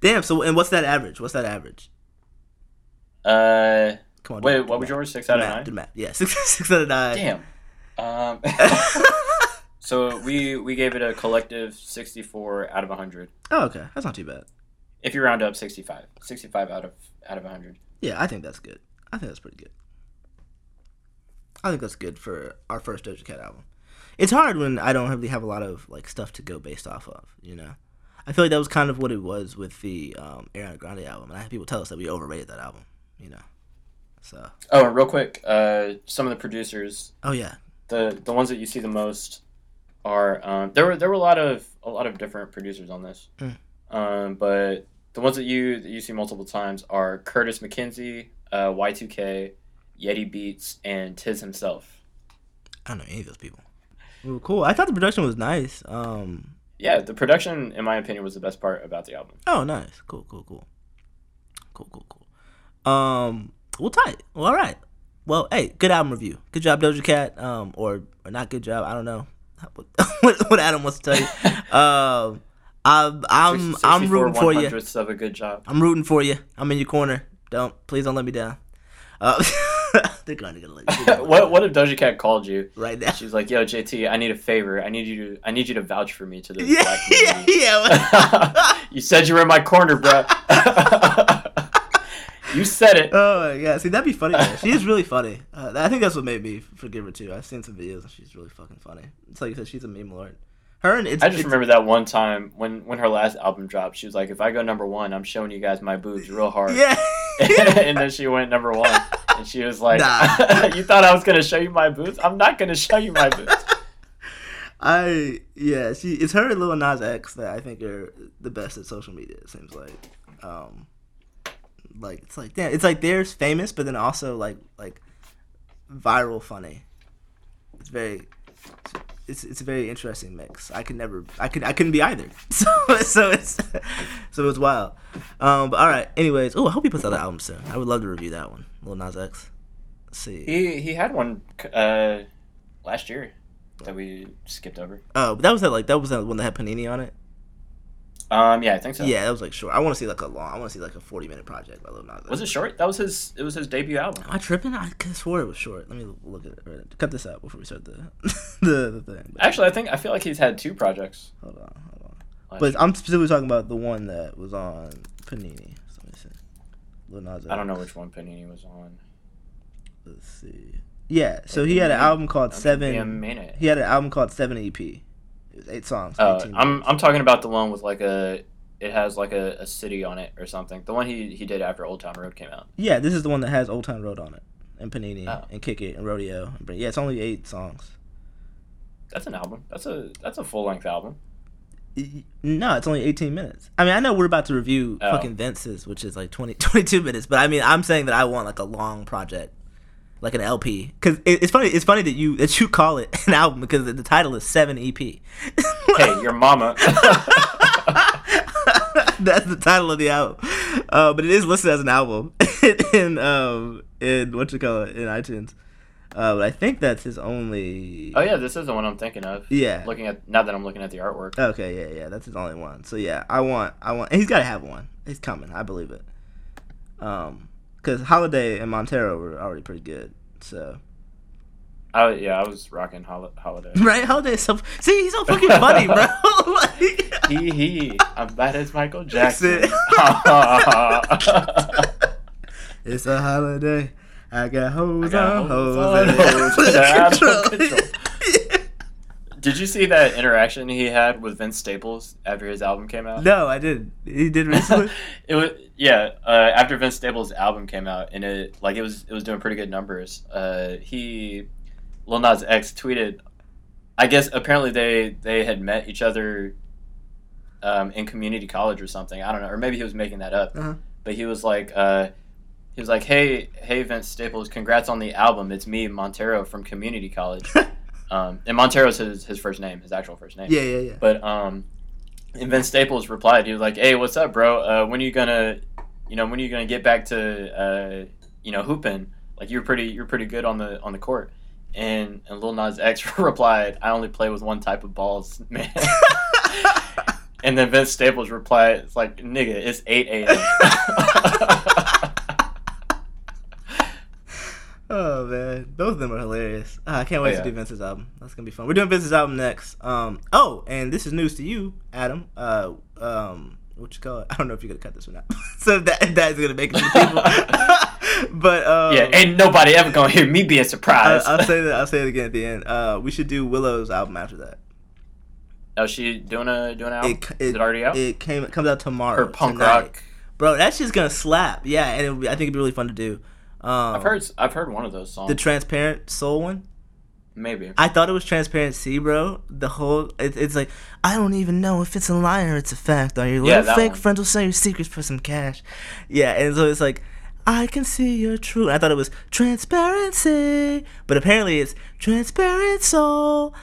A: Damn. So, and what's that average? What's that average?
B: Uh,
A: Come on.
B: wait. What was yours? Six out of nine.
A: math. Yeah, six, six out of nine.
B: Damn. Um, so we we gave it a collective 64 out of 100.
A: oh, okay. That's not too bad.
B: If you round up 65, 65 out of out of 100.
A: Yeah, I think that's good. I think that's pretty good. I think that's good for our first Doja Cat album. It's hard when I don't really have a lot of like stuff to go based off of, you know. I feel like that was kind of what it was with the um, Ariana Grande album, and I had people tell us that we overrated that album, you know. So,
B: Oh, and real quick, uh, some of the producers,
A: oh yeah,
B: the the ones that you see the most, are um, there were there were a lot of a lot of different producers on this,
A: Mm.
B: um, but the ones that you that you see multiple times are Kurtis McKenzie, uh, Y2K, Yeti Beats, and Tizhimself.
A: I don't know any of those people. Well, cool. I thought the production was nice. Um,
B: Yeah, the production, in my opinion, was the best part about the album.
A: Oh, nice. Cool, cool, cool. Cool, cool, cool. Um, well, tight. Well, all right. Well, hey, good album review. Good job, Doja Cat. Um, or, or not good job. I don't know what, what Adam wants to tell you. Um, I'm I'm I'm rooting for you.
B: one-hundredths of a good job.
A: I'm rooting for you. I'm in your corner. Don't please don't let me down. Uh, they're gonna gonna let you down
B: what what if Doja Cat called you?
A: right now.
B: She's like, "Yo, JT, I need a favor. I need you to I need you to vouch for me to the
A: Yeah,
B: black
A: yeah, yeah.
B: you said you were in my corner, bro. You said it.
A: Oh my god! See, that'd be funny. She is really funny. Uh, I think that's what made me forgive her too. I've seen some videos and she's really fucking funny. It's like you said, she's a meme lord. Her and it's.
B: I just
A: it's-
B: remember that one time when when her last album dropped. She was like, "If I go number one, I'm showing you guys my boobs real hard."
A: Yeah.
B: and then she went number one, and she was like,
A: Nah.
B: "You thought I was gonna show you my boobs? I'm not gonna show you my boobs."
A: I yeah. She it's her and Lil Nas X that I think are the best at social media. It seems like. Um, like it's like damn, it's like they're famous, but then also like like viral funny. It's very. It's, it's a very interesting mix. I could never, I could, I couldn't be either. So, so it's, so it's wild. Um, but all right. Anyways, oh, I hope he puts out an album soon. I would love to review that one, Lil Nas X. Let's see.
B: He he had one uh, last year that we skipped over.
A: Oh, but that was that like that was that one that had Panini on it.
B: Um, yeah, I think so.
A: Yeah, that was like short. I want to see like a long. I want to see like a forty minute project by Lil Nas.
B: Was it short? That was his. It was his debut album.
A: Am I tripping? I swore it was short. Let me look at it. Right. Cut this out before we start the the, the thing.
B: Actually, I think I feel like he's had two projects.
A: Hold on, hold on.
B: last
A: But
B: year.
A: I'm specifically talking about the one that was on Panini. So let me see. Lil Nas
B: I don't know which one Panini was on.
A: Let's see. Yeah, so he had an album called
B: Don't give me a
A: Seven.
B: minute.
A: He had an album called Seven EP. It was eight songs.
B: Uh,
A: 18
B: I'm. I'm talking about the one with like a. It has like a, a city on it or something. The one he he did after Old Town Road came out.
A: Yeah, this is the one that has Old Town Road on it, and Panini,
B: Oh.
A: and Kick It, and Rodeo. Bring- Yeah, it's only eight songs.
B: That's an album. That's a that's a full length album.
A: No, it's only 18 minutes. I mean, I know we're about to review
B: Oh.
A: fucking Vince's, which is like 20, 22 minutes, but I mean, I'm saying that I want like a long project, like an LP. Because it, it's funny. It's funny that you that you call it an album because the, the title is Seven EP.
B: Hey, your mama.
A: That's the title of the album, uh, but it is listed as an album in um in what you call it in iTunes. Uh, but I think that's his only.
B: oh yeah, this is the one I'm thinking of.
A: Yeah.
B: Looking at now that I'm looking at the artwork.
A: Okay, yeah, yeah, that's his only one. So yeah, I want, I want, and he's got to have one. He's coming, I believe it. Um, because Holiday and Montero were already pretty good. So
B: I, yeah, I was rocking Hol- Holiday.
A: right, Holiday so see, he's so fucking funny, bro. like,
B: Hee hee, I'm bad as Michael Jackson.
A: it. it's a holiday. I got hoes
B: I got
A: on
B: hoes
A: hoes.
B: on hoes
A: out
B: out of
A: control.
B: Did you see that interaction he had with Vince Staples after his album came out?
A: no, I didn't. He did recently.
B: it was yeah. Uh, after Vince Staples' album came out, and it like it was it was doing pretty good numbers. Uh, he Lil Nas X tweeted I guess apparently they they had met each other um, in community college or something. I don't know, or maybe he was making that up.
A: Uh-huh.
B: But he was like, uh, he was like, "Hey, hey, Vince Staples, congrats on the album. It's me, Montero from community college." um, and Montero's his his first name, his actual first name.
A: Yeah, yeah, yeah.
B: But um, and Vince Staples replied, he was like, "Hey, what's up, bro? Uh, when are you gonna, you know, when are you gonna get back to, uh, you know, hooping? Like you're pretty, you're pretty good on the on the court." And and Lil Nas X replied, "I only play with one type of balls, man." and then Vince Staples replied, "It's like, nigga, it's eight a.m."
A: Oh man, both of them are hilarious. Uh, I can't wait
B: Oh, yeah.
A: to do Vince's album. That's gonna be fun. We're doing Vince's album next. Um, oh, and this is news to you, Adam. Uh, um, what you call it? I don't know if you're gonna cut this or not. so that that's gonna make it to people. but um,
B: yeah, ain't nobody ever gonna hear me being
A: I,
B: surprised.
A: I'll say that. I'll say it again at the end. Uh, we should do Willow's album after that.
B: oh, she doing a doing an album?
A: It,
B: Is it already out?
A: It came. It comes out tomorrow.
B: Her punk
A: tonight.
B: rock.
A: bro. That shit's gonna slap. Yeah, and it'll be, I think it'd be really fun to do. Um,
B: I've heard I've heard one of those songs.
A: the transparent soul one.
B: Maybe.
A: I thought it was transparency, bro. The whole it, it's like I don't even know if it's a lie or it's a fact. Are your
B: Yeah,
A: little fake
B: one.
A: friends will sell your secrets for some cash? Yeah, and so it's like I can see your true. I thought it was transparency, but apparently it's transparent soul,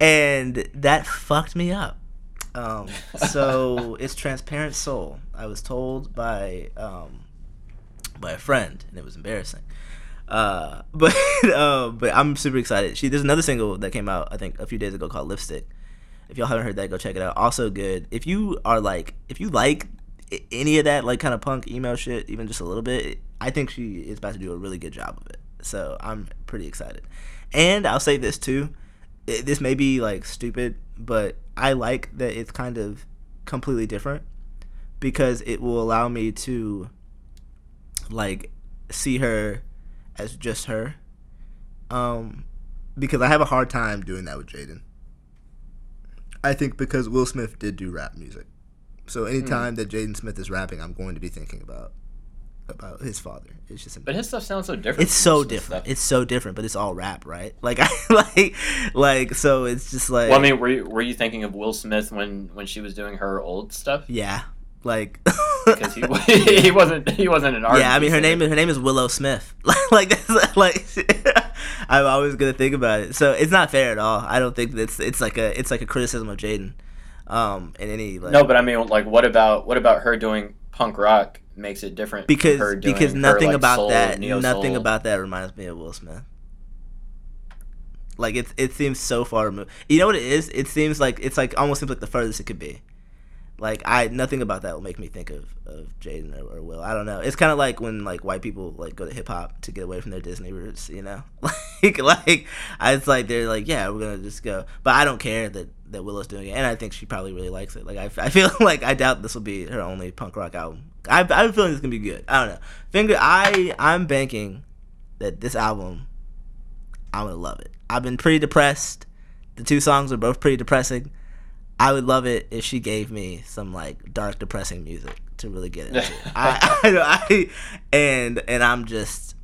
A: and that fucked me up. Um, so it's transparent soul. I was told by um, by a friend, and it was embarrassing. Uh, but uh, but I'm super excited. She there's another single that came out I think a few days ago called Lipstick. If y'all haven't heard that, go check it out. Also good. If you are like if you like any of that like kind of punk emo shit, even just a little bit, I think she is about to do a really good job of it. So I'm pretty excited. And I'll say this too. This may be like stupid, but I like that it's kind of completely different because it will allow me to like see her as just her. Um, because I have a hard time doing that with Jaden. I think because Will Smith did do rap music, so anytime that Jaden Smith is rapping, I'm going to be thinking about about his father. It's just
B: But his stuff sounds so different.
A: it's so
B: most of the
A: different.
B: stuff.
A: It's so different, but it's all rap, right? Like I like like so it's just like
B: Well, I mean, were you, were you thinking of Will Smith when when she was doing her old stuff?
A: yeah, like
B: Because he he wasn't he wasn't an artist.
A: Yeah, I mean her name is her name is Willow Smith. like that's like I'm always gonna think about it. So it's not fair at all. I don't think that's it's like a it's like a criticism of Jaden. Um, in any like
B: No, but I mean, like, what about what about her doing punk rock makes it different?
A: because
B: her doing
A: because
B: her,
A: nothing
B: like,
A: about
B: soul,
A: that nothing
B: soul.
A: about that reminds me of Will Smith. Like it it seems so far removed. You know what it is? It seems like it's like almost seems like the furthest it could be. Like I nothing about that will make me think of of Jaden or, or Will. I don't know. It's kind of like when like white people like go to hip hop to get away from their Disney roots. You know, like like it's like they're like yeah we're gonna just go. But I don't care that that Willow's doing it, and I think she probably really likes it. Like I, I feel like I doubt this will be her only punk rock album. I I have a feeling it's gonna be good. I don't know. Finger I I'm banking that this album I'm gonna love it. I've been pretty depressed. The two songs are both pretty depressing. I would love it if she gave me some like dark, depressing music to really get into. I, I, I, and and I'm just,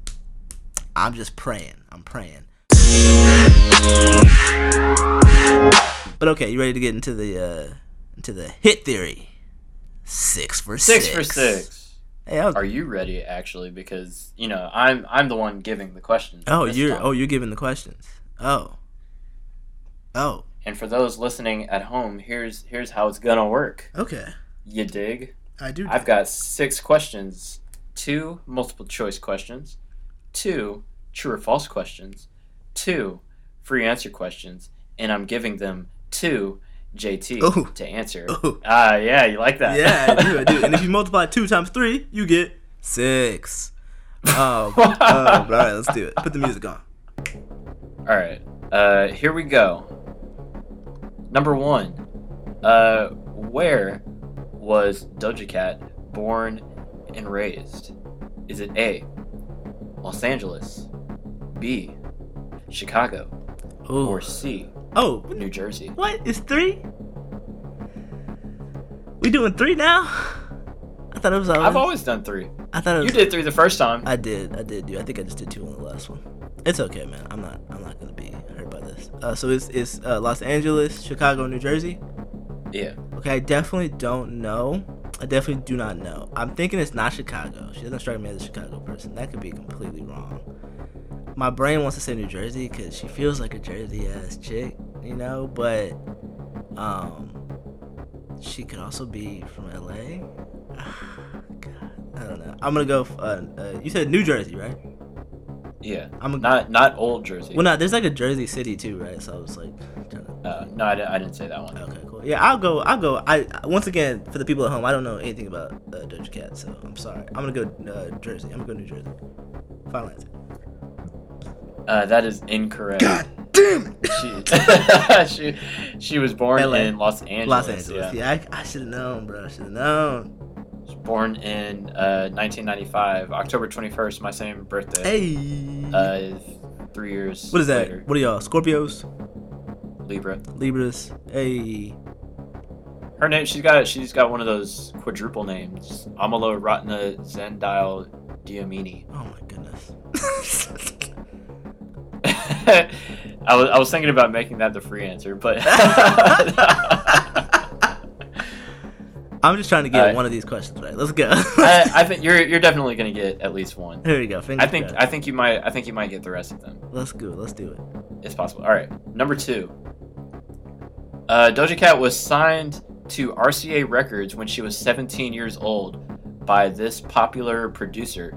A: I'm just praying. I'm praying. But okay, you ready to get into the uh into the hit theory? Six for
B: Six
A: six.
B: for six.
A: Hey, was,
B: Are you ready? Actually, because you know I'm I'm the one giving the questions.
A: oh, you're
B: time.
A: oh you're giving the questions. Oh. Oh.
B: And for those listening at home, here's here's how it's gonna work.
A: Okay.
B: You dig?
A: I do.
B: I've got six questions, two multiple choice questions, two true or false questions, two free answer questions, and I'm giving them to JT
A: Ooh.
B: to answer.
A: Ooh.
B: Ah, yeah, you like that?
A: Yeah, I do, I do. And if you multiply two times three, you get six. Oh, oh, but all right, let's do it. Put the music on.
B: All right, uh, here we go. Number one, uh, where was Doja Cat born and raised? Is it A, Los Angeles, B, Chicago,
A: Ooh.
B: or C,
A: Oh,
B: New Jersey?
A: what? It's three? We doing three now? I thought it was.
B: I've always done three.
A: I thought it
B: You did three the first time.
A: I did. I did do. I think I just did two on the last one. It's okay, man. I'm not. I'm not gonna be hurt by this. this. Uh, so it's it's uh, Los Angeles, Chicago, New Jersey.
B: Yeah.
A: Okay, I definitely don't know. I definitely do not know. I'm thinking it's not Chicago. She doesn't strike me as a Chicago person. That could be completely wrong. My brain wants to say New Jersey because she feels like a Jersey ass chick, you know. But um, she could also be from LA. God, I don't know. I'm gonna go. Uh, uh, you said New Jersey, right?
B: Yeah.
A: I'm a,
B: Not not old Jersey.
A: well, no. There's like a Jersey City too, right? So I was like, to,
B: Uh, no, I didn't say that one.
A: Okay, cool. Yeah, I'll go. I'll go. I once again for the people at home, I don't know anything about uh, Doja Cat, so I'm sorry. I'm gonna go uh, Jersey. I'm gonna go New Jersey. Final answer.
B: Uh, that is incorrect.
A: God damn it!
B: She, she she was born
A: LA.
B: in Los Angeles.
A: Los Angeles.
B: Yeah.
A: Yeah, I, I should have known, bro. I should have known.
B: Born in uh, 1995, October 21st, my same birthday.
A: Hey.
B: Uh, three years.
A: what is that?
B: Later.
A: What are y'all? Scorpios,
B: Libra.
A: Libras. Hey.
B: Her name. She's got. She's got one of those quadruple names. Amala Ratna Zandile Dlamini.
A: Oh my goodness.
B: I was I was thinking about making that the free answer, but
A: I'm just trying to get
B: Alright.
A: one of these questions right. Let's go.
B: I, I think you're you're definitely gonna get at least one.
A: Here we go. Fingers
B: I think
A: crossed.
B: I think you might I think you might get the rest of them.
A: Let's go. Let's do it.
B: It's possible. All right, number two. Uh, Doja Cat was signed to RCA Records when she was 17 years old by this popular producer.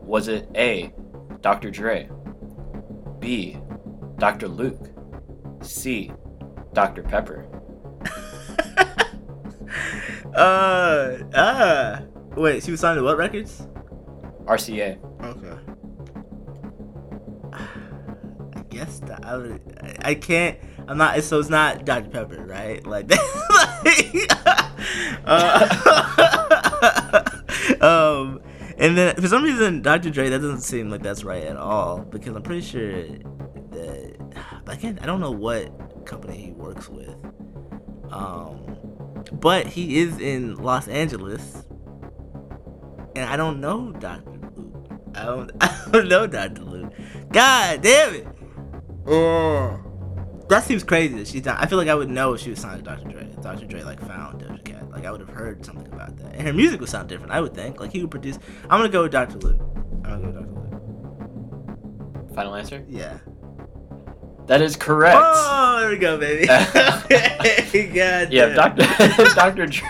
B: Was it A. Dr. Dre, B. Dr. Luke, C. Dr. Pepper?
A: Uh, uh. Wait, she was signed to what records?
B: RCA.
A: Okay. I guess that I would. I, I can't. I'm not. So it's not Dr Pepper, right? Like, like uh, um, and then for some reason, Dr Dre. That doesn't seem like that's right at all because I'm pretty sure that. But again, I don't know what company he works with. Um, but he is in Los Angeles, and I don't know Dr. Luke. I don't, I don't know Dr. Luke. God damn it! Oh, that seems crazy that she's not. I feel like I would know if she was signed to Dr. Dre. If Dr. Dre like found Doja Cat, like I would have heard something about that. And her music would sound different. I would think. Like he would produce. I'm gonna go with Dr. Luke. I'm gonna go with Dr. Luke.
B: Final answer?
A: Yeah.
B: That is correct.
A: Oh, there we go, baby. God
B: yeah. Dr. Dr. Dre.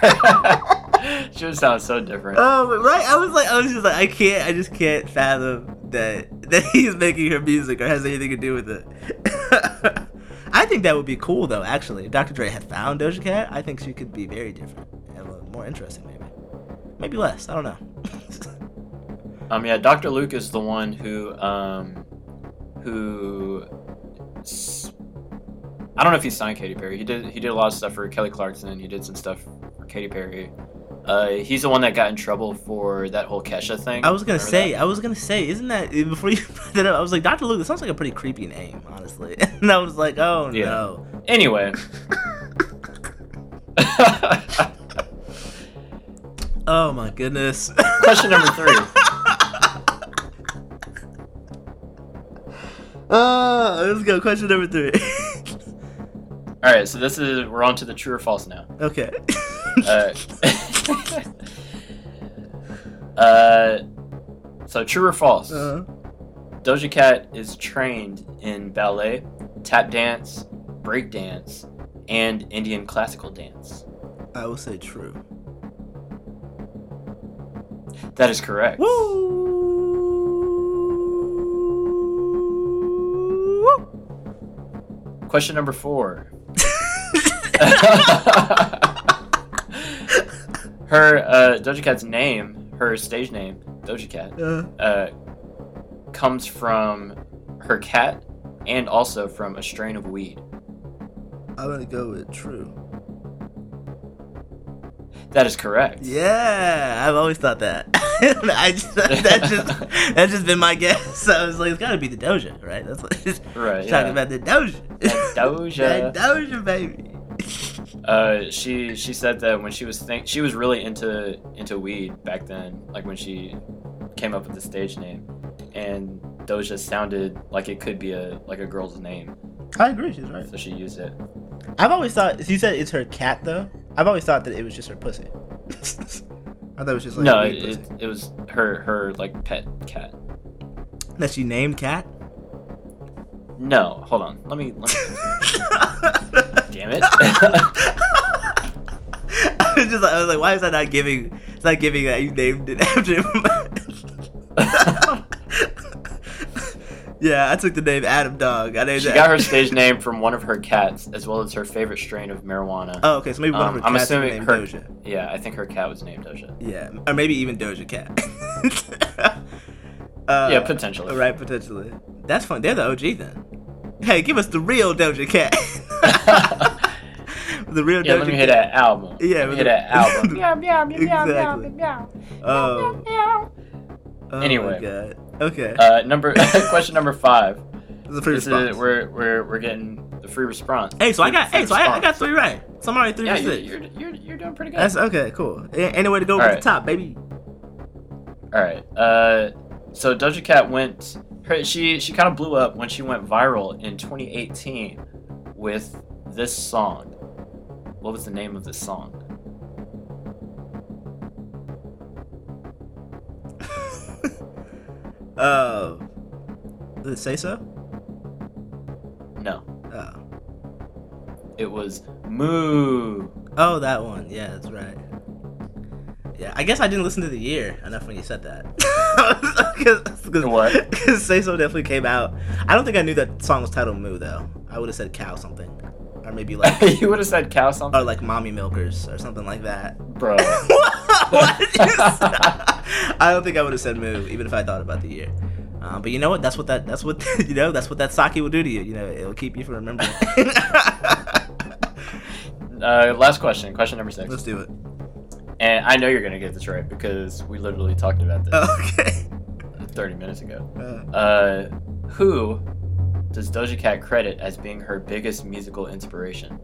B: she would sound so different.
A: Oh, right. I was like, I was just like, I can't. I just can't fathom that that he's making her music or has anything to do with it. I think that would be cool, though. Actually, if Dr. Dre had found Doja Cat, I think she could be very different and more interesting, maybe. Maybe less. I don't know.
B: Um, yeah, Dr. Luke is the one who, um, who, I don't know if he signed Katy Perry. He did. He did a lot of stuff for Kelly Clarkson. He did some stuff for Katy Perry. Uh, he's the one that got in trouble for that whole Kesha thing.
A: I was gonna
B: Remember
A: say,
B: that?
A: I was gonna say, isn't that before you brought that up? I was like, Dr. Luke. That sounds like a pretty creepy name, honestly. And I was like, oh
B: Yeah.
A: no.
B: Anyway.
A: Oh my goodness.
B: Question number three.
A: Uh, let's go. Question number three.
B: All right, so this is we're on to the true or false now.
A: okay.
B: Uh, uh, so true or false?
A: Uh,
B: Doja Cat is trained in ballet, tap dance, break dance, and Indian classical dance.
A: I will say true.
B: That is correct.
A: Woo!
B: Question number four. her uh, Doja Cat's name, her stage name, Doja Cat,
A: Uh,
B: uh, comes from her cat and also from a strain of weed.
A: I'm gonna go with true.
B: That is correct.
A: Yeah, I've always thought that. I just that just that's just been my guess. I was like, it's gotta be the Doja, right? That's what it's
B: Right.
A: talking
B: Yeah.
A: about the Doja.
B: That Doja.
A: that Doja, baby.
B: Uh, she she said that when she was think she was really into into weed back then, like when she came up with the stage name, and Doja sounded like it could be a like a girl's name,
A: I agree. She's right.
B: so she used it.
A: I've always thought you said it's her cat though. I've always thought that it was just her pussy. I thought it was just like
B: no, it, it, it was her her like pet cat.
A: that she named cat.
B: No, hold on. Let me. Let me damn it.
A: I was just like, I was like, why is that not giving? It's not giving that you named it after him. Yeah, I took the name Adam Dog. I named
B: she
A: it
B: got her stage name from one of her cats, as well as her favorite strain of marijuana.
A: Oh, okay, so maybe one
B: Um,
A: of her
B: I'm
A: cats
B: assuming
A: named
B: her-
A: Doja.
B: Yeah, I think her cat was named Doja.
A: Yeah, or maybe even Doja Cat. uh,
B: yeah, potentially.
A: Right, potentially. That's fun. They're the OG then. Hey, give us the real Doja Cat. the real
B: Yeah,
A: Doja
B: let me
A: Cat.
B: hear that album.
A: Yeah,
B: let me hear
A: the-
B: that album.
C: Meow, meow, meow, meow, meow,
A: Exactly.
C: meow,
A: Oh,
C: meow.
A: oh
B: Anyway.
A: my god. Okay.
B: Uh, number question number five.
A: This is free
B: This
A: response.
B: is we're we're we're getting the free response.
A: hey, so I got
B: free
A: hey, so I, I got three right. So I'm already three
B: Yeah, you're, you're you're you're doing pretty good.
A: That's okay, cool. A- Anywhere to go
B: All
A: to
B: right.
A: the top, baby.
B: All right. Uh, so Doja Cat went. Her, she she kind of blew up when she went viral in 2018 with this song. What was the name of this song?
A: Uh, does it say so?
B: No,
A: Oh.
B: it was Moo.
A: Oh, that one. Yeah, that's right. Yeah, I guess I didn't listen to the year enough when you said that. Cause,
B: What?
A: Because Say So definitely came out. I don't think I knew that song was titled Moo though. I would have said cow something, or maybe like
B: you would have said cow something,
A: or like mommy milkers or something like that.
B: bro.
A: What did? I don't think I would have said Moo even if I thought about the year. Um, but you know what? That's what that. That's what you know. That's what that sake will do to you. You know, it'll keep you from remembering.
B: uh, last question. Question number 6
A: Let's do it.
B: And I know you're gonna get this right because we literally talked about this
A: Okay.
B: 30 minutes ago.
A: Uh,
B: Uh, who does Doja Cat credit as being her biggest musical inspiration?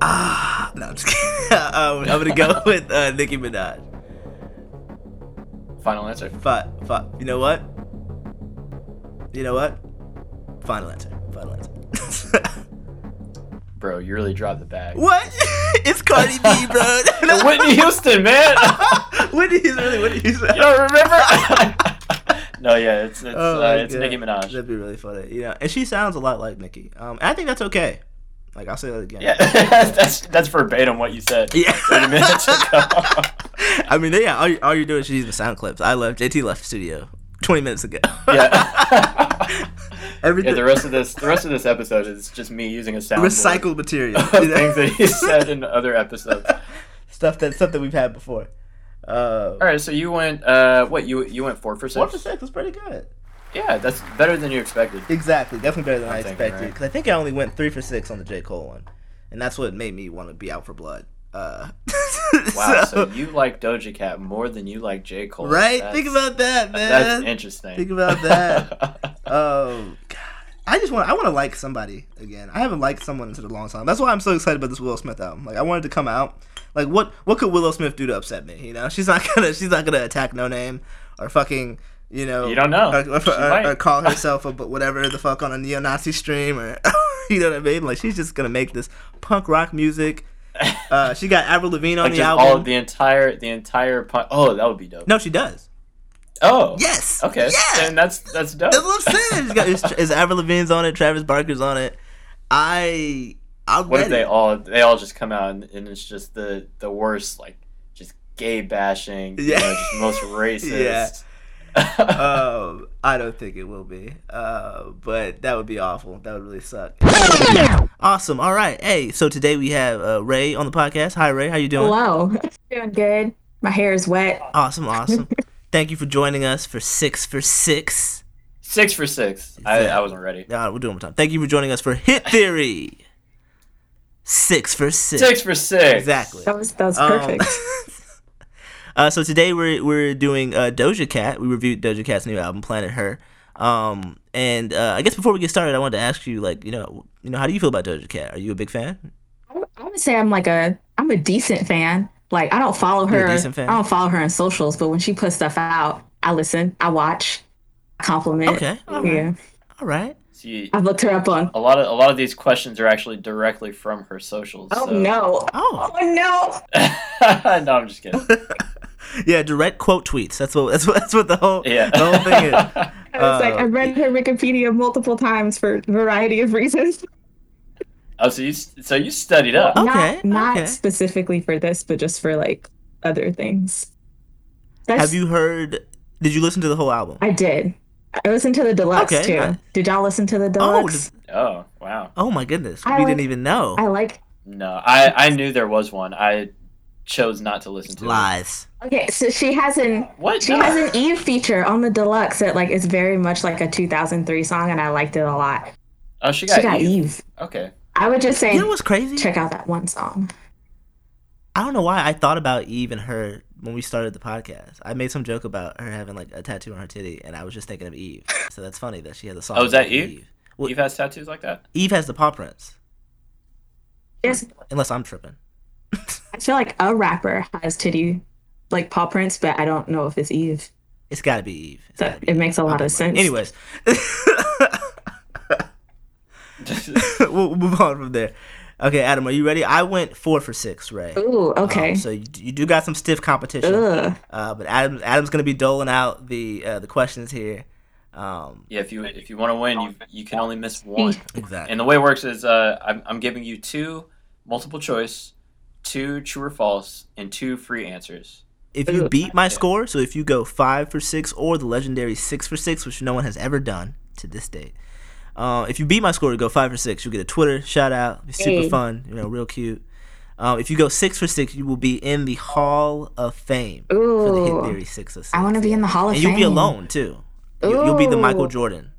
A: Ah, no, I'm just kidding. um, I'm gonna go with uh, Nicki Minaj.
B: Final answer.
A: But, but, you know what? You know what? Final answer. Final answer.
B: Bro, you really dropped the bag.
A: what? it's Cardi B, bro.
B: No, Whitney Houston, man.
A: Whitney is really Whitney Houston.
B: you don't remember? no, yeah, it's it's,
A: Oh
B: uh, it's
A: God.
B: Nicki Minaj.
A: That'd be really funny. You know, and she sounds a lot like Nicki. Um, I think that's okay. Like I'll say that again.
B: Yeah, that's that's verbatim what you said.
A: Yeah.
B: 30 minutes ago.
A: I mean, yeah. All, you, all you're doing is using sound clips. I left. JT left the studio 20 minutes ago.
B: yeah.
A: Everything.
B: yeah, the rest of this the rest of this episode is just me using a sound
A: recycled material. you know?
B: things that he said in other episodes.
A: stuff that stuff that we've had before. Uh,
B: All right, so you went uh what you you went four for six.
A: four for six was pretty good.
B: Yeah, that's better than you expected.
A: Exactly, definitely better than
B: I'm
A: i
B: thinking,
A: expected.
B: right?
A: Because I think I only went three for six on the J Cole one, and that's what made me want to be out for blood. Uh,
B: Wow, so,
A: so-
B: you like Doja Cat more than you like J Cole.
A: right?
B: That's-
A: Think about that, man.
B: That's interesting.
A: Think about that. oh God, I just want I want to like somebody again. I haven't liked someone in such a long time. That's why I'm so excited about this Will Smith album. Like I wanted to come out. Like what what could Willow Smith do to upset me? You know, she's not gonna she's not gonna attack Noname or fucking you know
B: You don't know.
A: or, or,
B: She
A: or-
B: might.
A: or call herself a but whatever the fuck on a neo-Nazi stream or you know what I mean? Like she's just gonna make this punk rock music. Uh, she got Avril Lavigne on
B: like
A: the album.
B: all the entire the entire pun- oh that would be dope.
A: no, she does.
B: Oh
A: Yes.
B: Okay.
A: Yeah.
B: Then that's that's dope.
A: That's what I'm saying. It's, got, it's, it's Avril Lavigne's on it. Travis Barker's on it. I. I'm
B: what if they all they all just come out and, and it's just the the worst like just gay bashing, you
A: Yeah.
B: know, just most racist.
A: um, I don't think it will be. Uh, but that would be awful. That would really suck. Awesome. All right. Hey, so today we have uh, Ray on the podcast. Hi, Ray. How you doing?
C: Hello. Doing good. My hair is wet.
A: Awesome. Awesome. Thank you for joining us for six for six.
B: Six for six. I, I wasn't ready.
A: Uh, we're doing one more time. Thank you for joining us for Hit Theory. Six for six.
B: Six for six.
A: Exactly.
C: That was that was
A: Um,
C: perfect.
A: Uh, so today we're we're doing uh, Doja Cat. We reviewed Doja Cat's new album, Planet Her. Um, and uh, I guess before we get started, I wanted to ask you, like, you know, you know, how do you feel about Doja Cat? Are you a big fan?
C: I would- say I'm like a I'm a decent fan. Like I don't follow
A: You're a
C: her.
A: decent fan?
C: I don't follow her on socials, but when she puts stuff out, I listen, I watch, I compliment.
A: Okay, all right.
C: Yeah.
A: All right.
B: See,
C: I've looked her up on.
B: a lot of a lot of these questions are actually directly from her socials.
C: Oh
B: so-
C: no.
A: Oh.
C: Oh no.
B: no, I'm just kidding.
A: yeah, direct quote tweets. That's what that's what that's what the whole
B: Yeah.
A: the whole thing is.
C: I was like,
A: Uh,
C: I've read her Wikipedia multiple times for a variety of reasons.
B: oh, so you so you studied up.
A: Oh.
C: not
A: Okay,
C: not
A: okay.
C: specifically for this, but just for like other things. That's,
A: Have you heard? Did you listen to the whole album?
C: I did. I listened to the deluxe
A: Okay,
C: too.
A: nice.
C: Did y'all listen to the
A: Oh,
C: deluxe?
B: Oh, wow.
A: Oh my goodness,
C: I
A: we
C: like-
A: didn't even know.
C: I like.
B: No, I I knew there was one. I chose not to listen to it.
A: Lies.
C: Okay, so she has an
B: What?
C: she
B: No.
C: has an Eve feature on the deluxe that like is very much like a 2003 song, and I liked it a lot.
B: Oh, she got,
C: she got
B: Eve.
C: Eve.
B: Okay.
C: I would just say
A: You know what's crazy?
C: check out that one song.
A: I don't know why I thought about Eve and her when we started the podcast. I made some joke about her having like a tattoo on her titty, and I was just thinking of Eve. So that's funny that she has a song.
B: Oh, is that
A: called
B: Eve?
A: Well-
B: Eve has tattoos like that.
A: Eve has the paw prints,
C: There's,
A: unless I'm tripping.
C: I feel like a rapper has titty like paw prints, but I don't know if it's Eve.
A: It's got to be Eve. It's
C: So
A: gotta be
C: it
A: Eve.
C: makes a lot of sense.
A: Anyways, we'll we'll move on from there. Okay, Adam, are you ready? I went four for six, Ray.
C: Ooh, okay.
A: Um, so you, you do got some stiff competition,
C: Ugh.
A: uh, but Adam Adam's gonna be doling out the uh, the questions here. Um,
B: yeah, if you if you want to win, you you can only miss one.
A: exactly.
B: And the way it works is uh, I'm, I'm giving you two multiple choice, two true or false, and two free answers.
A: if you beat my score, so if you go five for six or the legendary six for six, which no one has ever done to this date, uh, if you beat my score to go five for six, you'll get a Twitter shout out. Be super
C: Hey.
A: fun, you know, real cute. Um, if you go six for six, you will be in the Hall of Fame for the
C: Ooh.
A: Hit Theory six of six.
C: I want to be in the Hall of
A: and
C: Fame.
A: you'll be alone too. You, you'll be the Michael Jordan.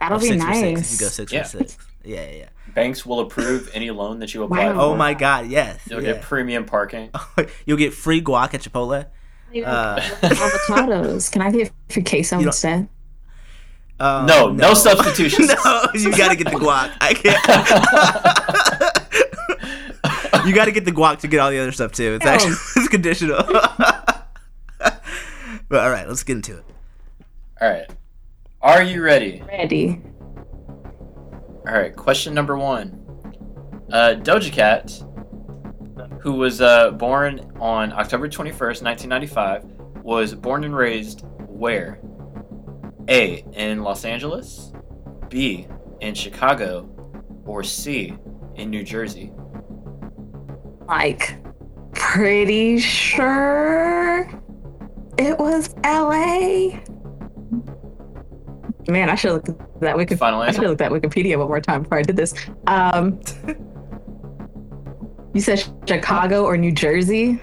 C: That'll
A: of
C: be
A: six
C: nice.
A: for six if you go six
B: Yeah.
A: for six. Yeah, yeah.
B: Banks will approve any loan that you apply.
C: Wow.
B: for.
A: Oh my God, yes.
B: You'll
A: yeah.
B: get premium parking.
A: You'll get free guac at Chipotle. Uh,
C: Avocados. Can I get free queso
A: You don't-
C: instead?
A: Um,
B: No, no substitutions.
A: no, you gotta get the guac. I can't. you gotta get the guac to get all the other stuff too. It's
C: No.
A: actually it's conditional. but all right, let's get into it.
B: All right. Are you ready?
C: Ready.
B: All right. Question number one. Uh, Doja Cat, who was uh, born on October 21st, 1995, was born and raised where? A. In Los Angeles. B. In Chicago. Or C. In New Jersey.
C: Like, pretty sure it was LA. Man, I should look that Wiki-
B: Final
C: I should
B: answer.
C: look at Wikipedia one more time before I did this. Um, you said Chicago or New Jersey?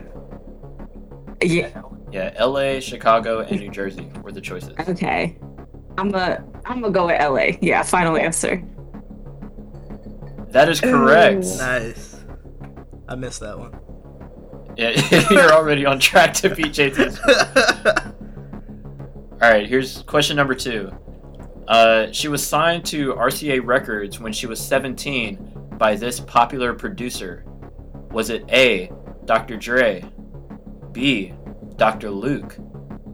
C: Yeah.
B: Yeah, L.A., Chicago, and New Jersey were the choices.
C: Okay. I'm a I'm gonna go with LA. Yeah, final answer.
B: That is correct.
C: Ooh.
A: Nice. I missed that one.
B: Yeah, you're already on track to beat JT's. All right, here's question number two. Uh, she was signed to RCA Records when she was 17 by this popular producer. Was it A. Dr. Dre, B. Dr. Luke,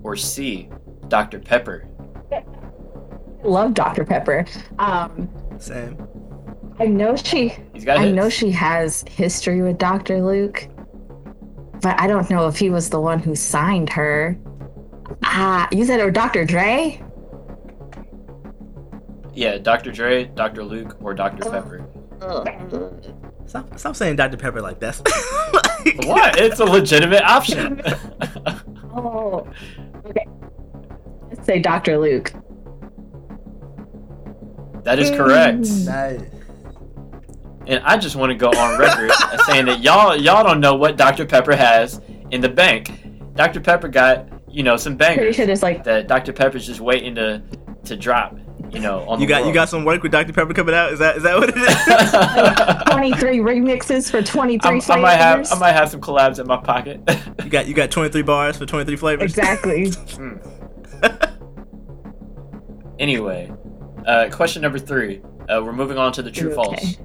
B: or C. Dr. Pepper?
C: Love Dr. Pepper. Um,
A: Same.
C: I know she
B: He's got
C: I
B: hits.
C: know she has history with Dr. Luke, but I don't know if he was the one who signed her. Ah, you said it was Dr. Dre?
B: Yeah, Dr. Dre, Dr. Luke, or Dr. Oh. Pepper.
A: Stop, stop saying Dr. Pepper like that.
B: What? It's a legitimate option.
C: Oh, okay. Let's say Dr. Luke.
B: that is correct. Hmm.
A: nice.
B: And I just want to go on record saying that y'all y'all don't know what Dr. Pepper has in the bank. Dr. Pepper got, you know, some
C: Pretty
B: bangers
C: sure there's like
B: that Dr. Pepper's just waiting to to drop, you know, on
A: You
B: the
A: got you got some work with Dr. Pepper coming out. Is that is that what it is?
C: 23 remixes for 23
B: I'm-
C: flavors.
B: I might have I might have some collabs in my pocket.
A: you got you got 23 bars for 23 flavors.
C: Exactly.
B: anyway, uh, question number three. Uh, we're moving on to the true
C: Okay.
B: false.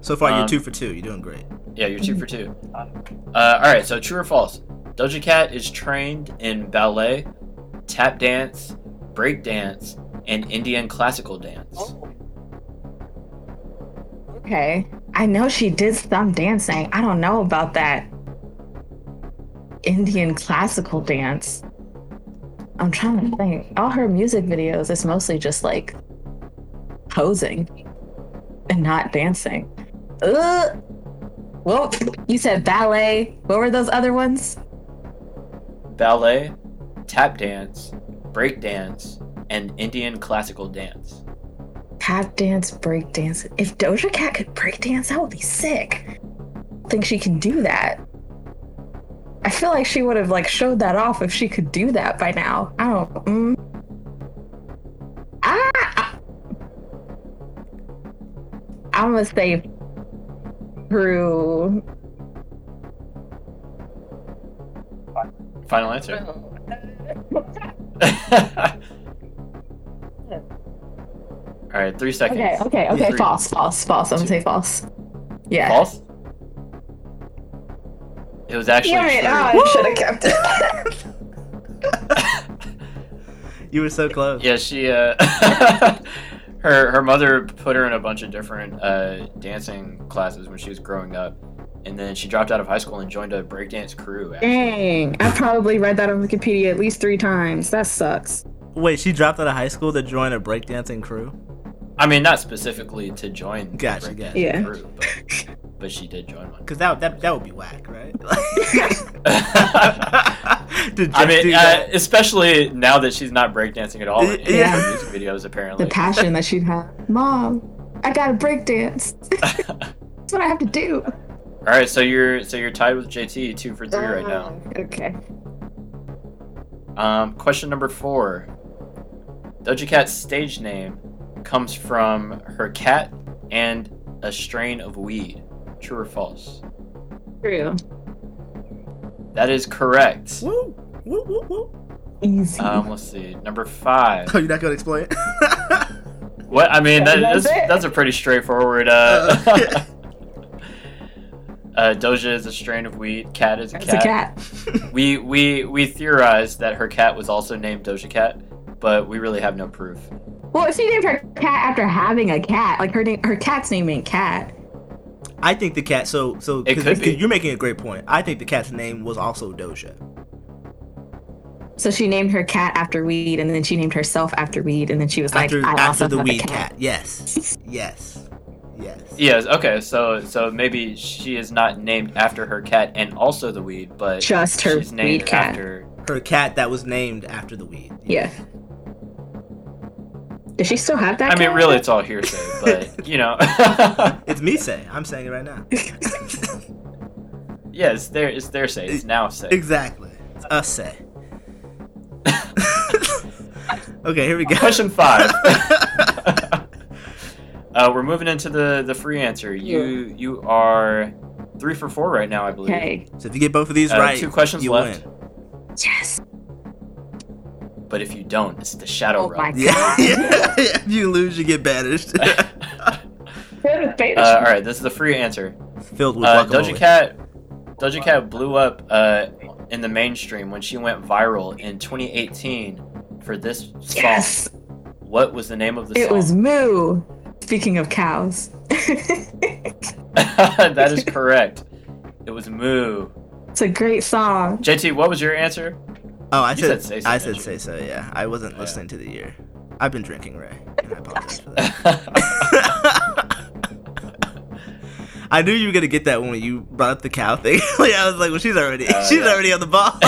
A: So far, you're
B: Um,
A: two for two. You're doing great.
B: Yeah, you're two for two. Uh, all right, so true or false? Doja Cat is trained in ballet, tap dance, break dance, and Indian classical dance. Oh.
C: Okay. I know she did some dancing. I don't know about that Indian classical dance. I'm trying to think. All her music videos is mostly just like posing and not dancing. Ugh. Well, you said ballet. What were those other ones?
B: Ballet, tap dance, break dance, and Indian classical dance.
C: Tap dance, break dance. If Doja Cat could break dance, that would be sick. I think she can do that. I feel like she would have like showed that off if she could do that by now. I don't. Mm. Ah! I'm gonna say through.
B: Final answer. All right, three seconds.
C: Okay, okay, okay.
B: Three.
C: False, false, false. I'm gonna say false. Yeah.
B: False. It was actually
C: Damn it!
B: true.
C: Oh, I should have kept it.
A: You were so close.
B: Yeah, she uh her her mother put her in a bunch of different uh dancing classes when she was growing up. And then she dropped out of high school and joined a breakdance crew. Actually.
C: Dang, I probably read that on Wikipedia at least three times. That sucks.
A: Wait, she dropped out of high school to join a breakdancing crew?
B: I mean, not specifically to join the
A: Gotcha,
B: breakdancing
A: gotcha.
C: Yeah.
B: crew, but, but she did join one.
A: Because that, that that would be whack, right? to
B: I mean, uh, especially now that she's not breakdancing at all in
A: Yeah.
B: her music videos, apparently.
C: The passion that she'd have. Mom, I gotta breakdance. That's what I have to do.
B: all right, so you're so you're tied with JT, two for three right now.
C: Okay.
B: Um, question number four. Doja Cat's stage name comes from her cat and a strain of weed. True or false?
C: True.
B: That is correct.
A: Woo, woo, woo, woo.
C: Easy.
B: Um, let's see. Number five.
A: Oh, you're not gonna explain?
B: What? I mean, that,
C: That's
B: that's, that's a pretty straightforward. Uh,
A: Uh, yeah.
B: uh, Doja is a strain of weed. Cat is a
C: It's
B: cat.
C: a cat.
B: We we we theorized that her cat was also named Doja Cat, but we really have no proof.
C: Well, if she named her cat after having a cat, like her name, her cat's name ain't cat.
A: I think the cat. So so
B: It
A: 'cause-
B: could
A: 'cause
B: be.
A: you're making a great point. I think the cat's name was also Doja.
C: So she named her cat after weed, and then she named herself after weed, and then she was like,
A: After
C: I
A: after
C: also
A: the
C: have a
A: weed
C: cat.
A: cat. Yes. Yes. Yes.
B: Yes. Okay. So so maybe she is not named after her cat and also the weed, but
C: Just her
B: she's named
C: weed cat.
B: after.
A: Her cat that was named after the weed.
C: Yeah. Does she still have that?
B: I mean, really, it's all hearsay, but you know.
A: It's me say. I'm saying it right now.
B: yeah, it's their it's their say. It's now say.
A: exactly. It's us say. okay, here we go.
B: Question five. uh, we're moving into the the free answer. You you are three for four right now, I believe.
C: Okay.
A: So if you get both of these
B: Uh,
A: right,
B: two questions
A: you
B: left.
A: win.
C: Yes.
B: But if you don't, it's the shadow
C: Oh my
B: realm.
A: Yeah, yeah. If you lose, you get banished.
B: uh, all right, this is the free answer.
A: Filled with
B: Uh,
A: guacamole.
B: Doja Cat, Doja Cat blew up uh, in the mainstream when she went viral in 2018 for this song.
C: Yes.
B: What was the name of the
C: It
B: song?
C: It was Moo. Speaking of cows.
B: that is correct. It was Moo.
C: it's a great song.
B: JT, what was your answer?
A: Oh, I
B: You
A: said,
B: said say so,
A: I said say so. Yeah, I wasn't
B: Yeah.
A: listening to the year. I've been drinking, Ray. And I apologize for that. I knew you were gonna get that when you brought up the cow thing. like, I was like, well, she's already,
B: Uh,
A: she's
B: yeah.
A: already on the ball.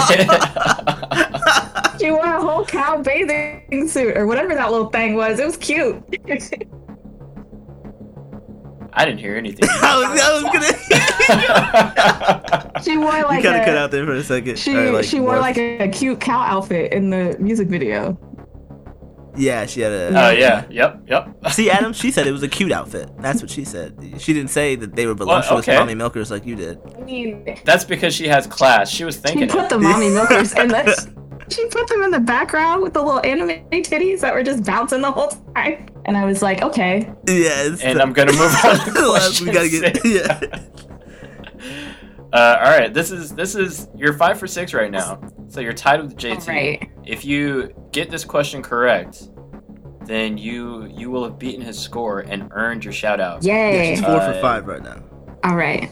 C: She wore a whole cow bathing suit or whatever that little thing was. It was cute.
B: I didn't hear anything.
A: I was, I was gonna.
C: she wore
A: you
C: like
A: kind of
C: a,
A: cut out there for a second.
C: She
A: or,
C: she wore
A: morphed.
C: like a, a cute cow outfit in the music video.
A: Yeah, she had a.
B: Oh yeah, yep, yep.
A: See, Adam, she said it was a cute outfit. That's what she said. She didn't say that they were voluptuous
B: okay.
A: mommy milkers like you did.
C: I mean,
B: That's because she has class. She was thinking.
C: she
B: thinking.
C: put
B: it.
C: the mommy milkers in the. She put them in the background with the little anime titties that were just bouncing the whole time. And I was like, okay.
A: Yes.
B: and I'm gonna move on to
A: we gotta get.
B: six.
A: Yeah.
B: Uh, all right, this is this is you're five for six right now, so you're tied with JT.
C: All right.
B: If you get this question correct, then you you will have beaten his score and earned your shout out.
A: Yeah,
C: Yay.
A: she's four for
B: Uh,
A: five right now.
C: All right.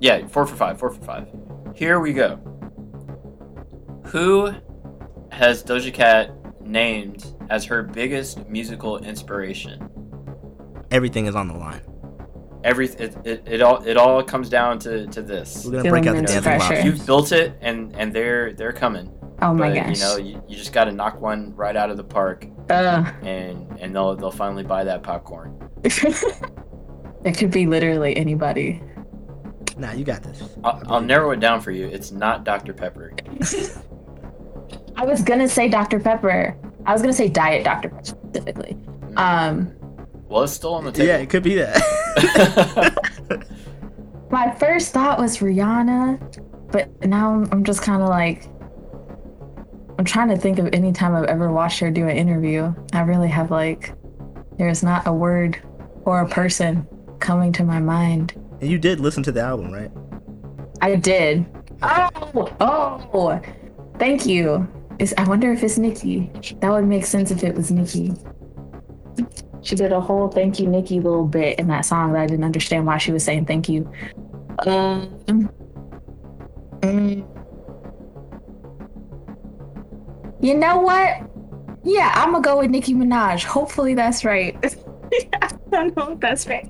B: Yeah, four for five, four for five. Here we go. Who has Doja Cat named as her biggest musical inspiration?
A: Everything is on the line.
B: Every it, it, it all it all comes down to, to this.
A: We're gonna
C: Feeling
A: break out the
C: the
A: dancing
C: pressure.
A: lobster.
B: You've built it and and they're they're coming.
C: Oh my
B: but
C: gosh.
B: you know, you, you just gotta knock one right out of the park
C: Ugh.
B: and and they'll they'll finally buy that popcorn.
C: it could be literally anybody.
A: Nah, you got this.
B: I'll, I'll narrow it down for you. It's not Dr. Pepper.
C: I was gonna say Dr. Pepper. I was gonna say Diet Dr. Pepper specifically. Um,
B: Well, it's still on the table.
A: Yeah, it could be that.
C: my first thought was Rihanna, but now I'm, I'm just kind of like, I'm trying to think of any time I've ever watched her do an interview. I really have like, there's not a word or a person coming to my mind.
A: and you did listen to the album, right?
C: I did. Oh, oh, thank you. Is I wonder if it's Nicki. That would make sense if it was Nicki. She did a whole thank you, Nicki little bit in that song that I didn't understand why she was saying thank you. Um, mm. you know what? Yeah, I'm gonna go with Nicki Minaj. Hopefully that's right. I don't know if that's right.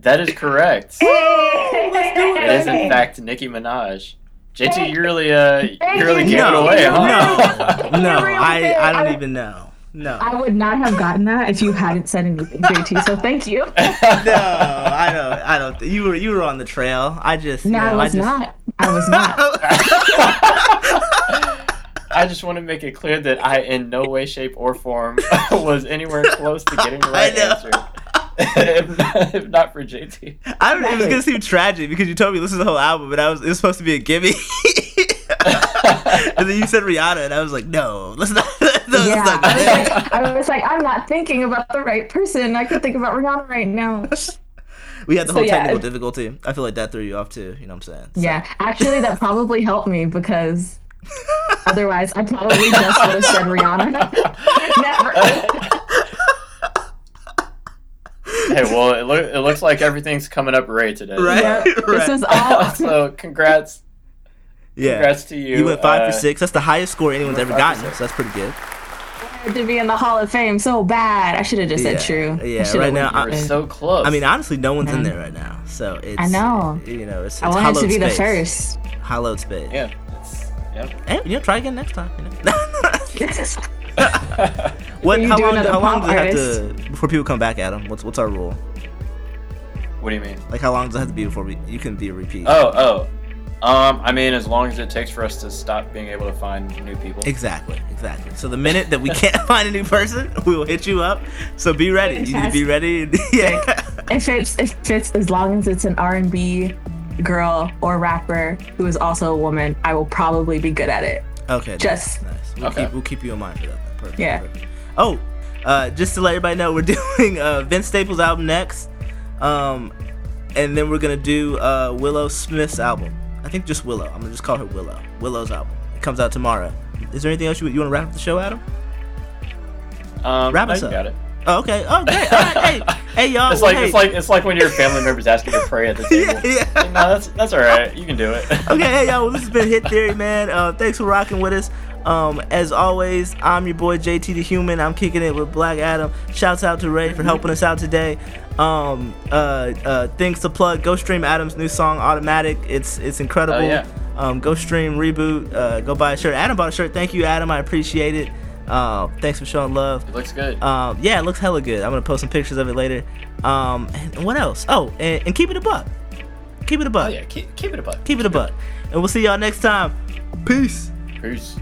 B: that is correct. It is in
C: It
B: fact Nicki Minaj. JT, you really uh you really
C: you.
B: gave it
A: No,
B: away,
A: no,
B: huh?
A: No,
C: Real
A: I. I don't
C: I-
A: even know. No.
C: I would not have gotten that if you hadn't said anything, JT. So thank you.
A: no, I don't. I don't. You were you were on the trail. I just
C: No,
A: you know,
C: I was
A: just,
C: not. I was not.
B: I just want to make it clear that I, in no way, shape, or form, was anywhere close to getting the right
A: I know.
B: answer. If, not, if not for JT.
A: I don't. It was gonna seem tragic because you told me to listen to the whole album, but I was it was supposed to be a gimme. and then you said Rihanna, and I was like, no, let's not. no,
C: yeah,
A: let's not
C: I was, like, I was like, I'm not thinking about the right person. I could think about Rihanna right now.
A: We had the
C: So,
A: whole
C: yeah,
A: technical difficulty. I feel like that threw you off too. You know what I'm saying? So-
C: Yeah, actually, that probably helped me because otherwise, I probably just would have said Rihanna. Never.
B: Hey, well, it, loo- it looks like everything's coming up right today.
A: Right.
C: Yep, This
A: Right.
C: is all.
B: so, congrats.
A: Yeah.
B: Congrats to you.
A: You went five
B: Uh,
A: for six. That's the highest score anyone's ever gotten. So that's pretty good.
C: to be in the Hall of Fame so bad. I should have just
A: Yeah,
C: said true. I
A: yeah,
C: should've
A: right now, I-
B: were
C: with-
B: so close.
A: I mean, honestly, no one's in
C: Mm.
A: there right now. So it's.
C: I know.
A: You know, it's, it's
C: I wanted
A: hollowed
C: to be the
A: space.
C: first.
A: Hollowed space.
B: yeah. It's, yeah.
A: Hey, you know, try again next time. You know? what? How long?
C: another
A: How long does it have to before people come back, Adam? What's what's our rule?
B: what do you mean?
A: Like, how long does it have to be before we, you can be a repeat?
B: Oh, oh. Um, I mean, as long as it takes for us to stop being able to find new people.
A: Exactly, exactly. So the minute that we can't find a new person, we will hit you up. So be ready. You need to be ready. yeah.
C: if it's if it's as long as it's an R and B girl or rapper who is also a woman, I will probably be good at it.
A: Okay.
C: Just-
A: nice. nice. We'll
B: Okay.
A: keep we'll keep you in mind for that. Then. Perfect.
C: Yeah.
A: perfect. Oh, uh, just to let everybody know, we're doing uh, Vince Staples' album next, um, and then we're gonna do uh, Willow Smith's album. I think just Willow. I'm gonna just call her Willow. Willow's album. It comes out tomorrow. Is there anything else you, you want to wrap up the show, Adam?
B: Um,
A: Wrap us
B: you
A: up.
B: got it.
A: Oh, okay. Oh, great. All right. Hey, hey, y'all.
B: It's like
A: hey.
B: it's like it's like when your family members ask you to pray at the table.
A: yeah, yeah.
B: Like, no, that's that's all right. You can do it.
A: okay, hey y'all, well, this has been Hit Theory, man. Uh, thanks for rocking with us. Um, as always, I'm your boy JT the Human. I'm kicking it with Black Adam. Shouts out to Ray for helping us out today. Um, uh, uh, things to plug. Go stream Adam's new song, Automatic. It's it's incredible.
B: Oh, yeah.
A: Um, go stream Reboot. Uh, go buy a shirt. Adam bought a shirt. Thank you, Adam. I appreciate it. Uh, thanks for showing love.
B: It looks good.
A: Um, yeah, it looks hella good. I'm gonna post some pictures of it later. Um, and what else? Oh, and, and keep it a buck. Keep it a buck.
B: oh yeah, keep keep it a buck.
A: Keep it a buck. And we'll see y'all next time. Peace.
B: Peace.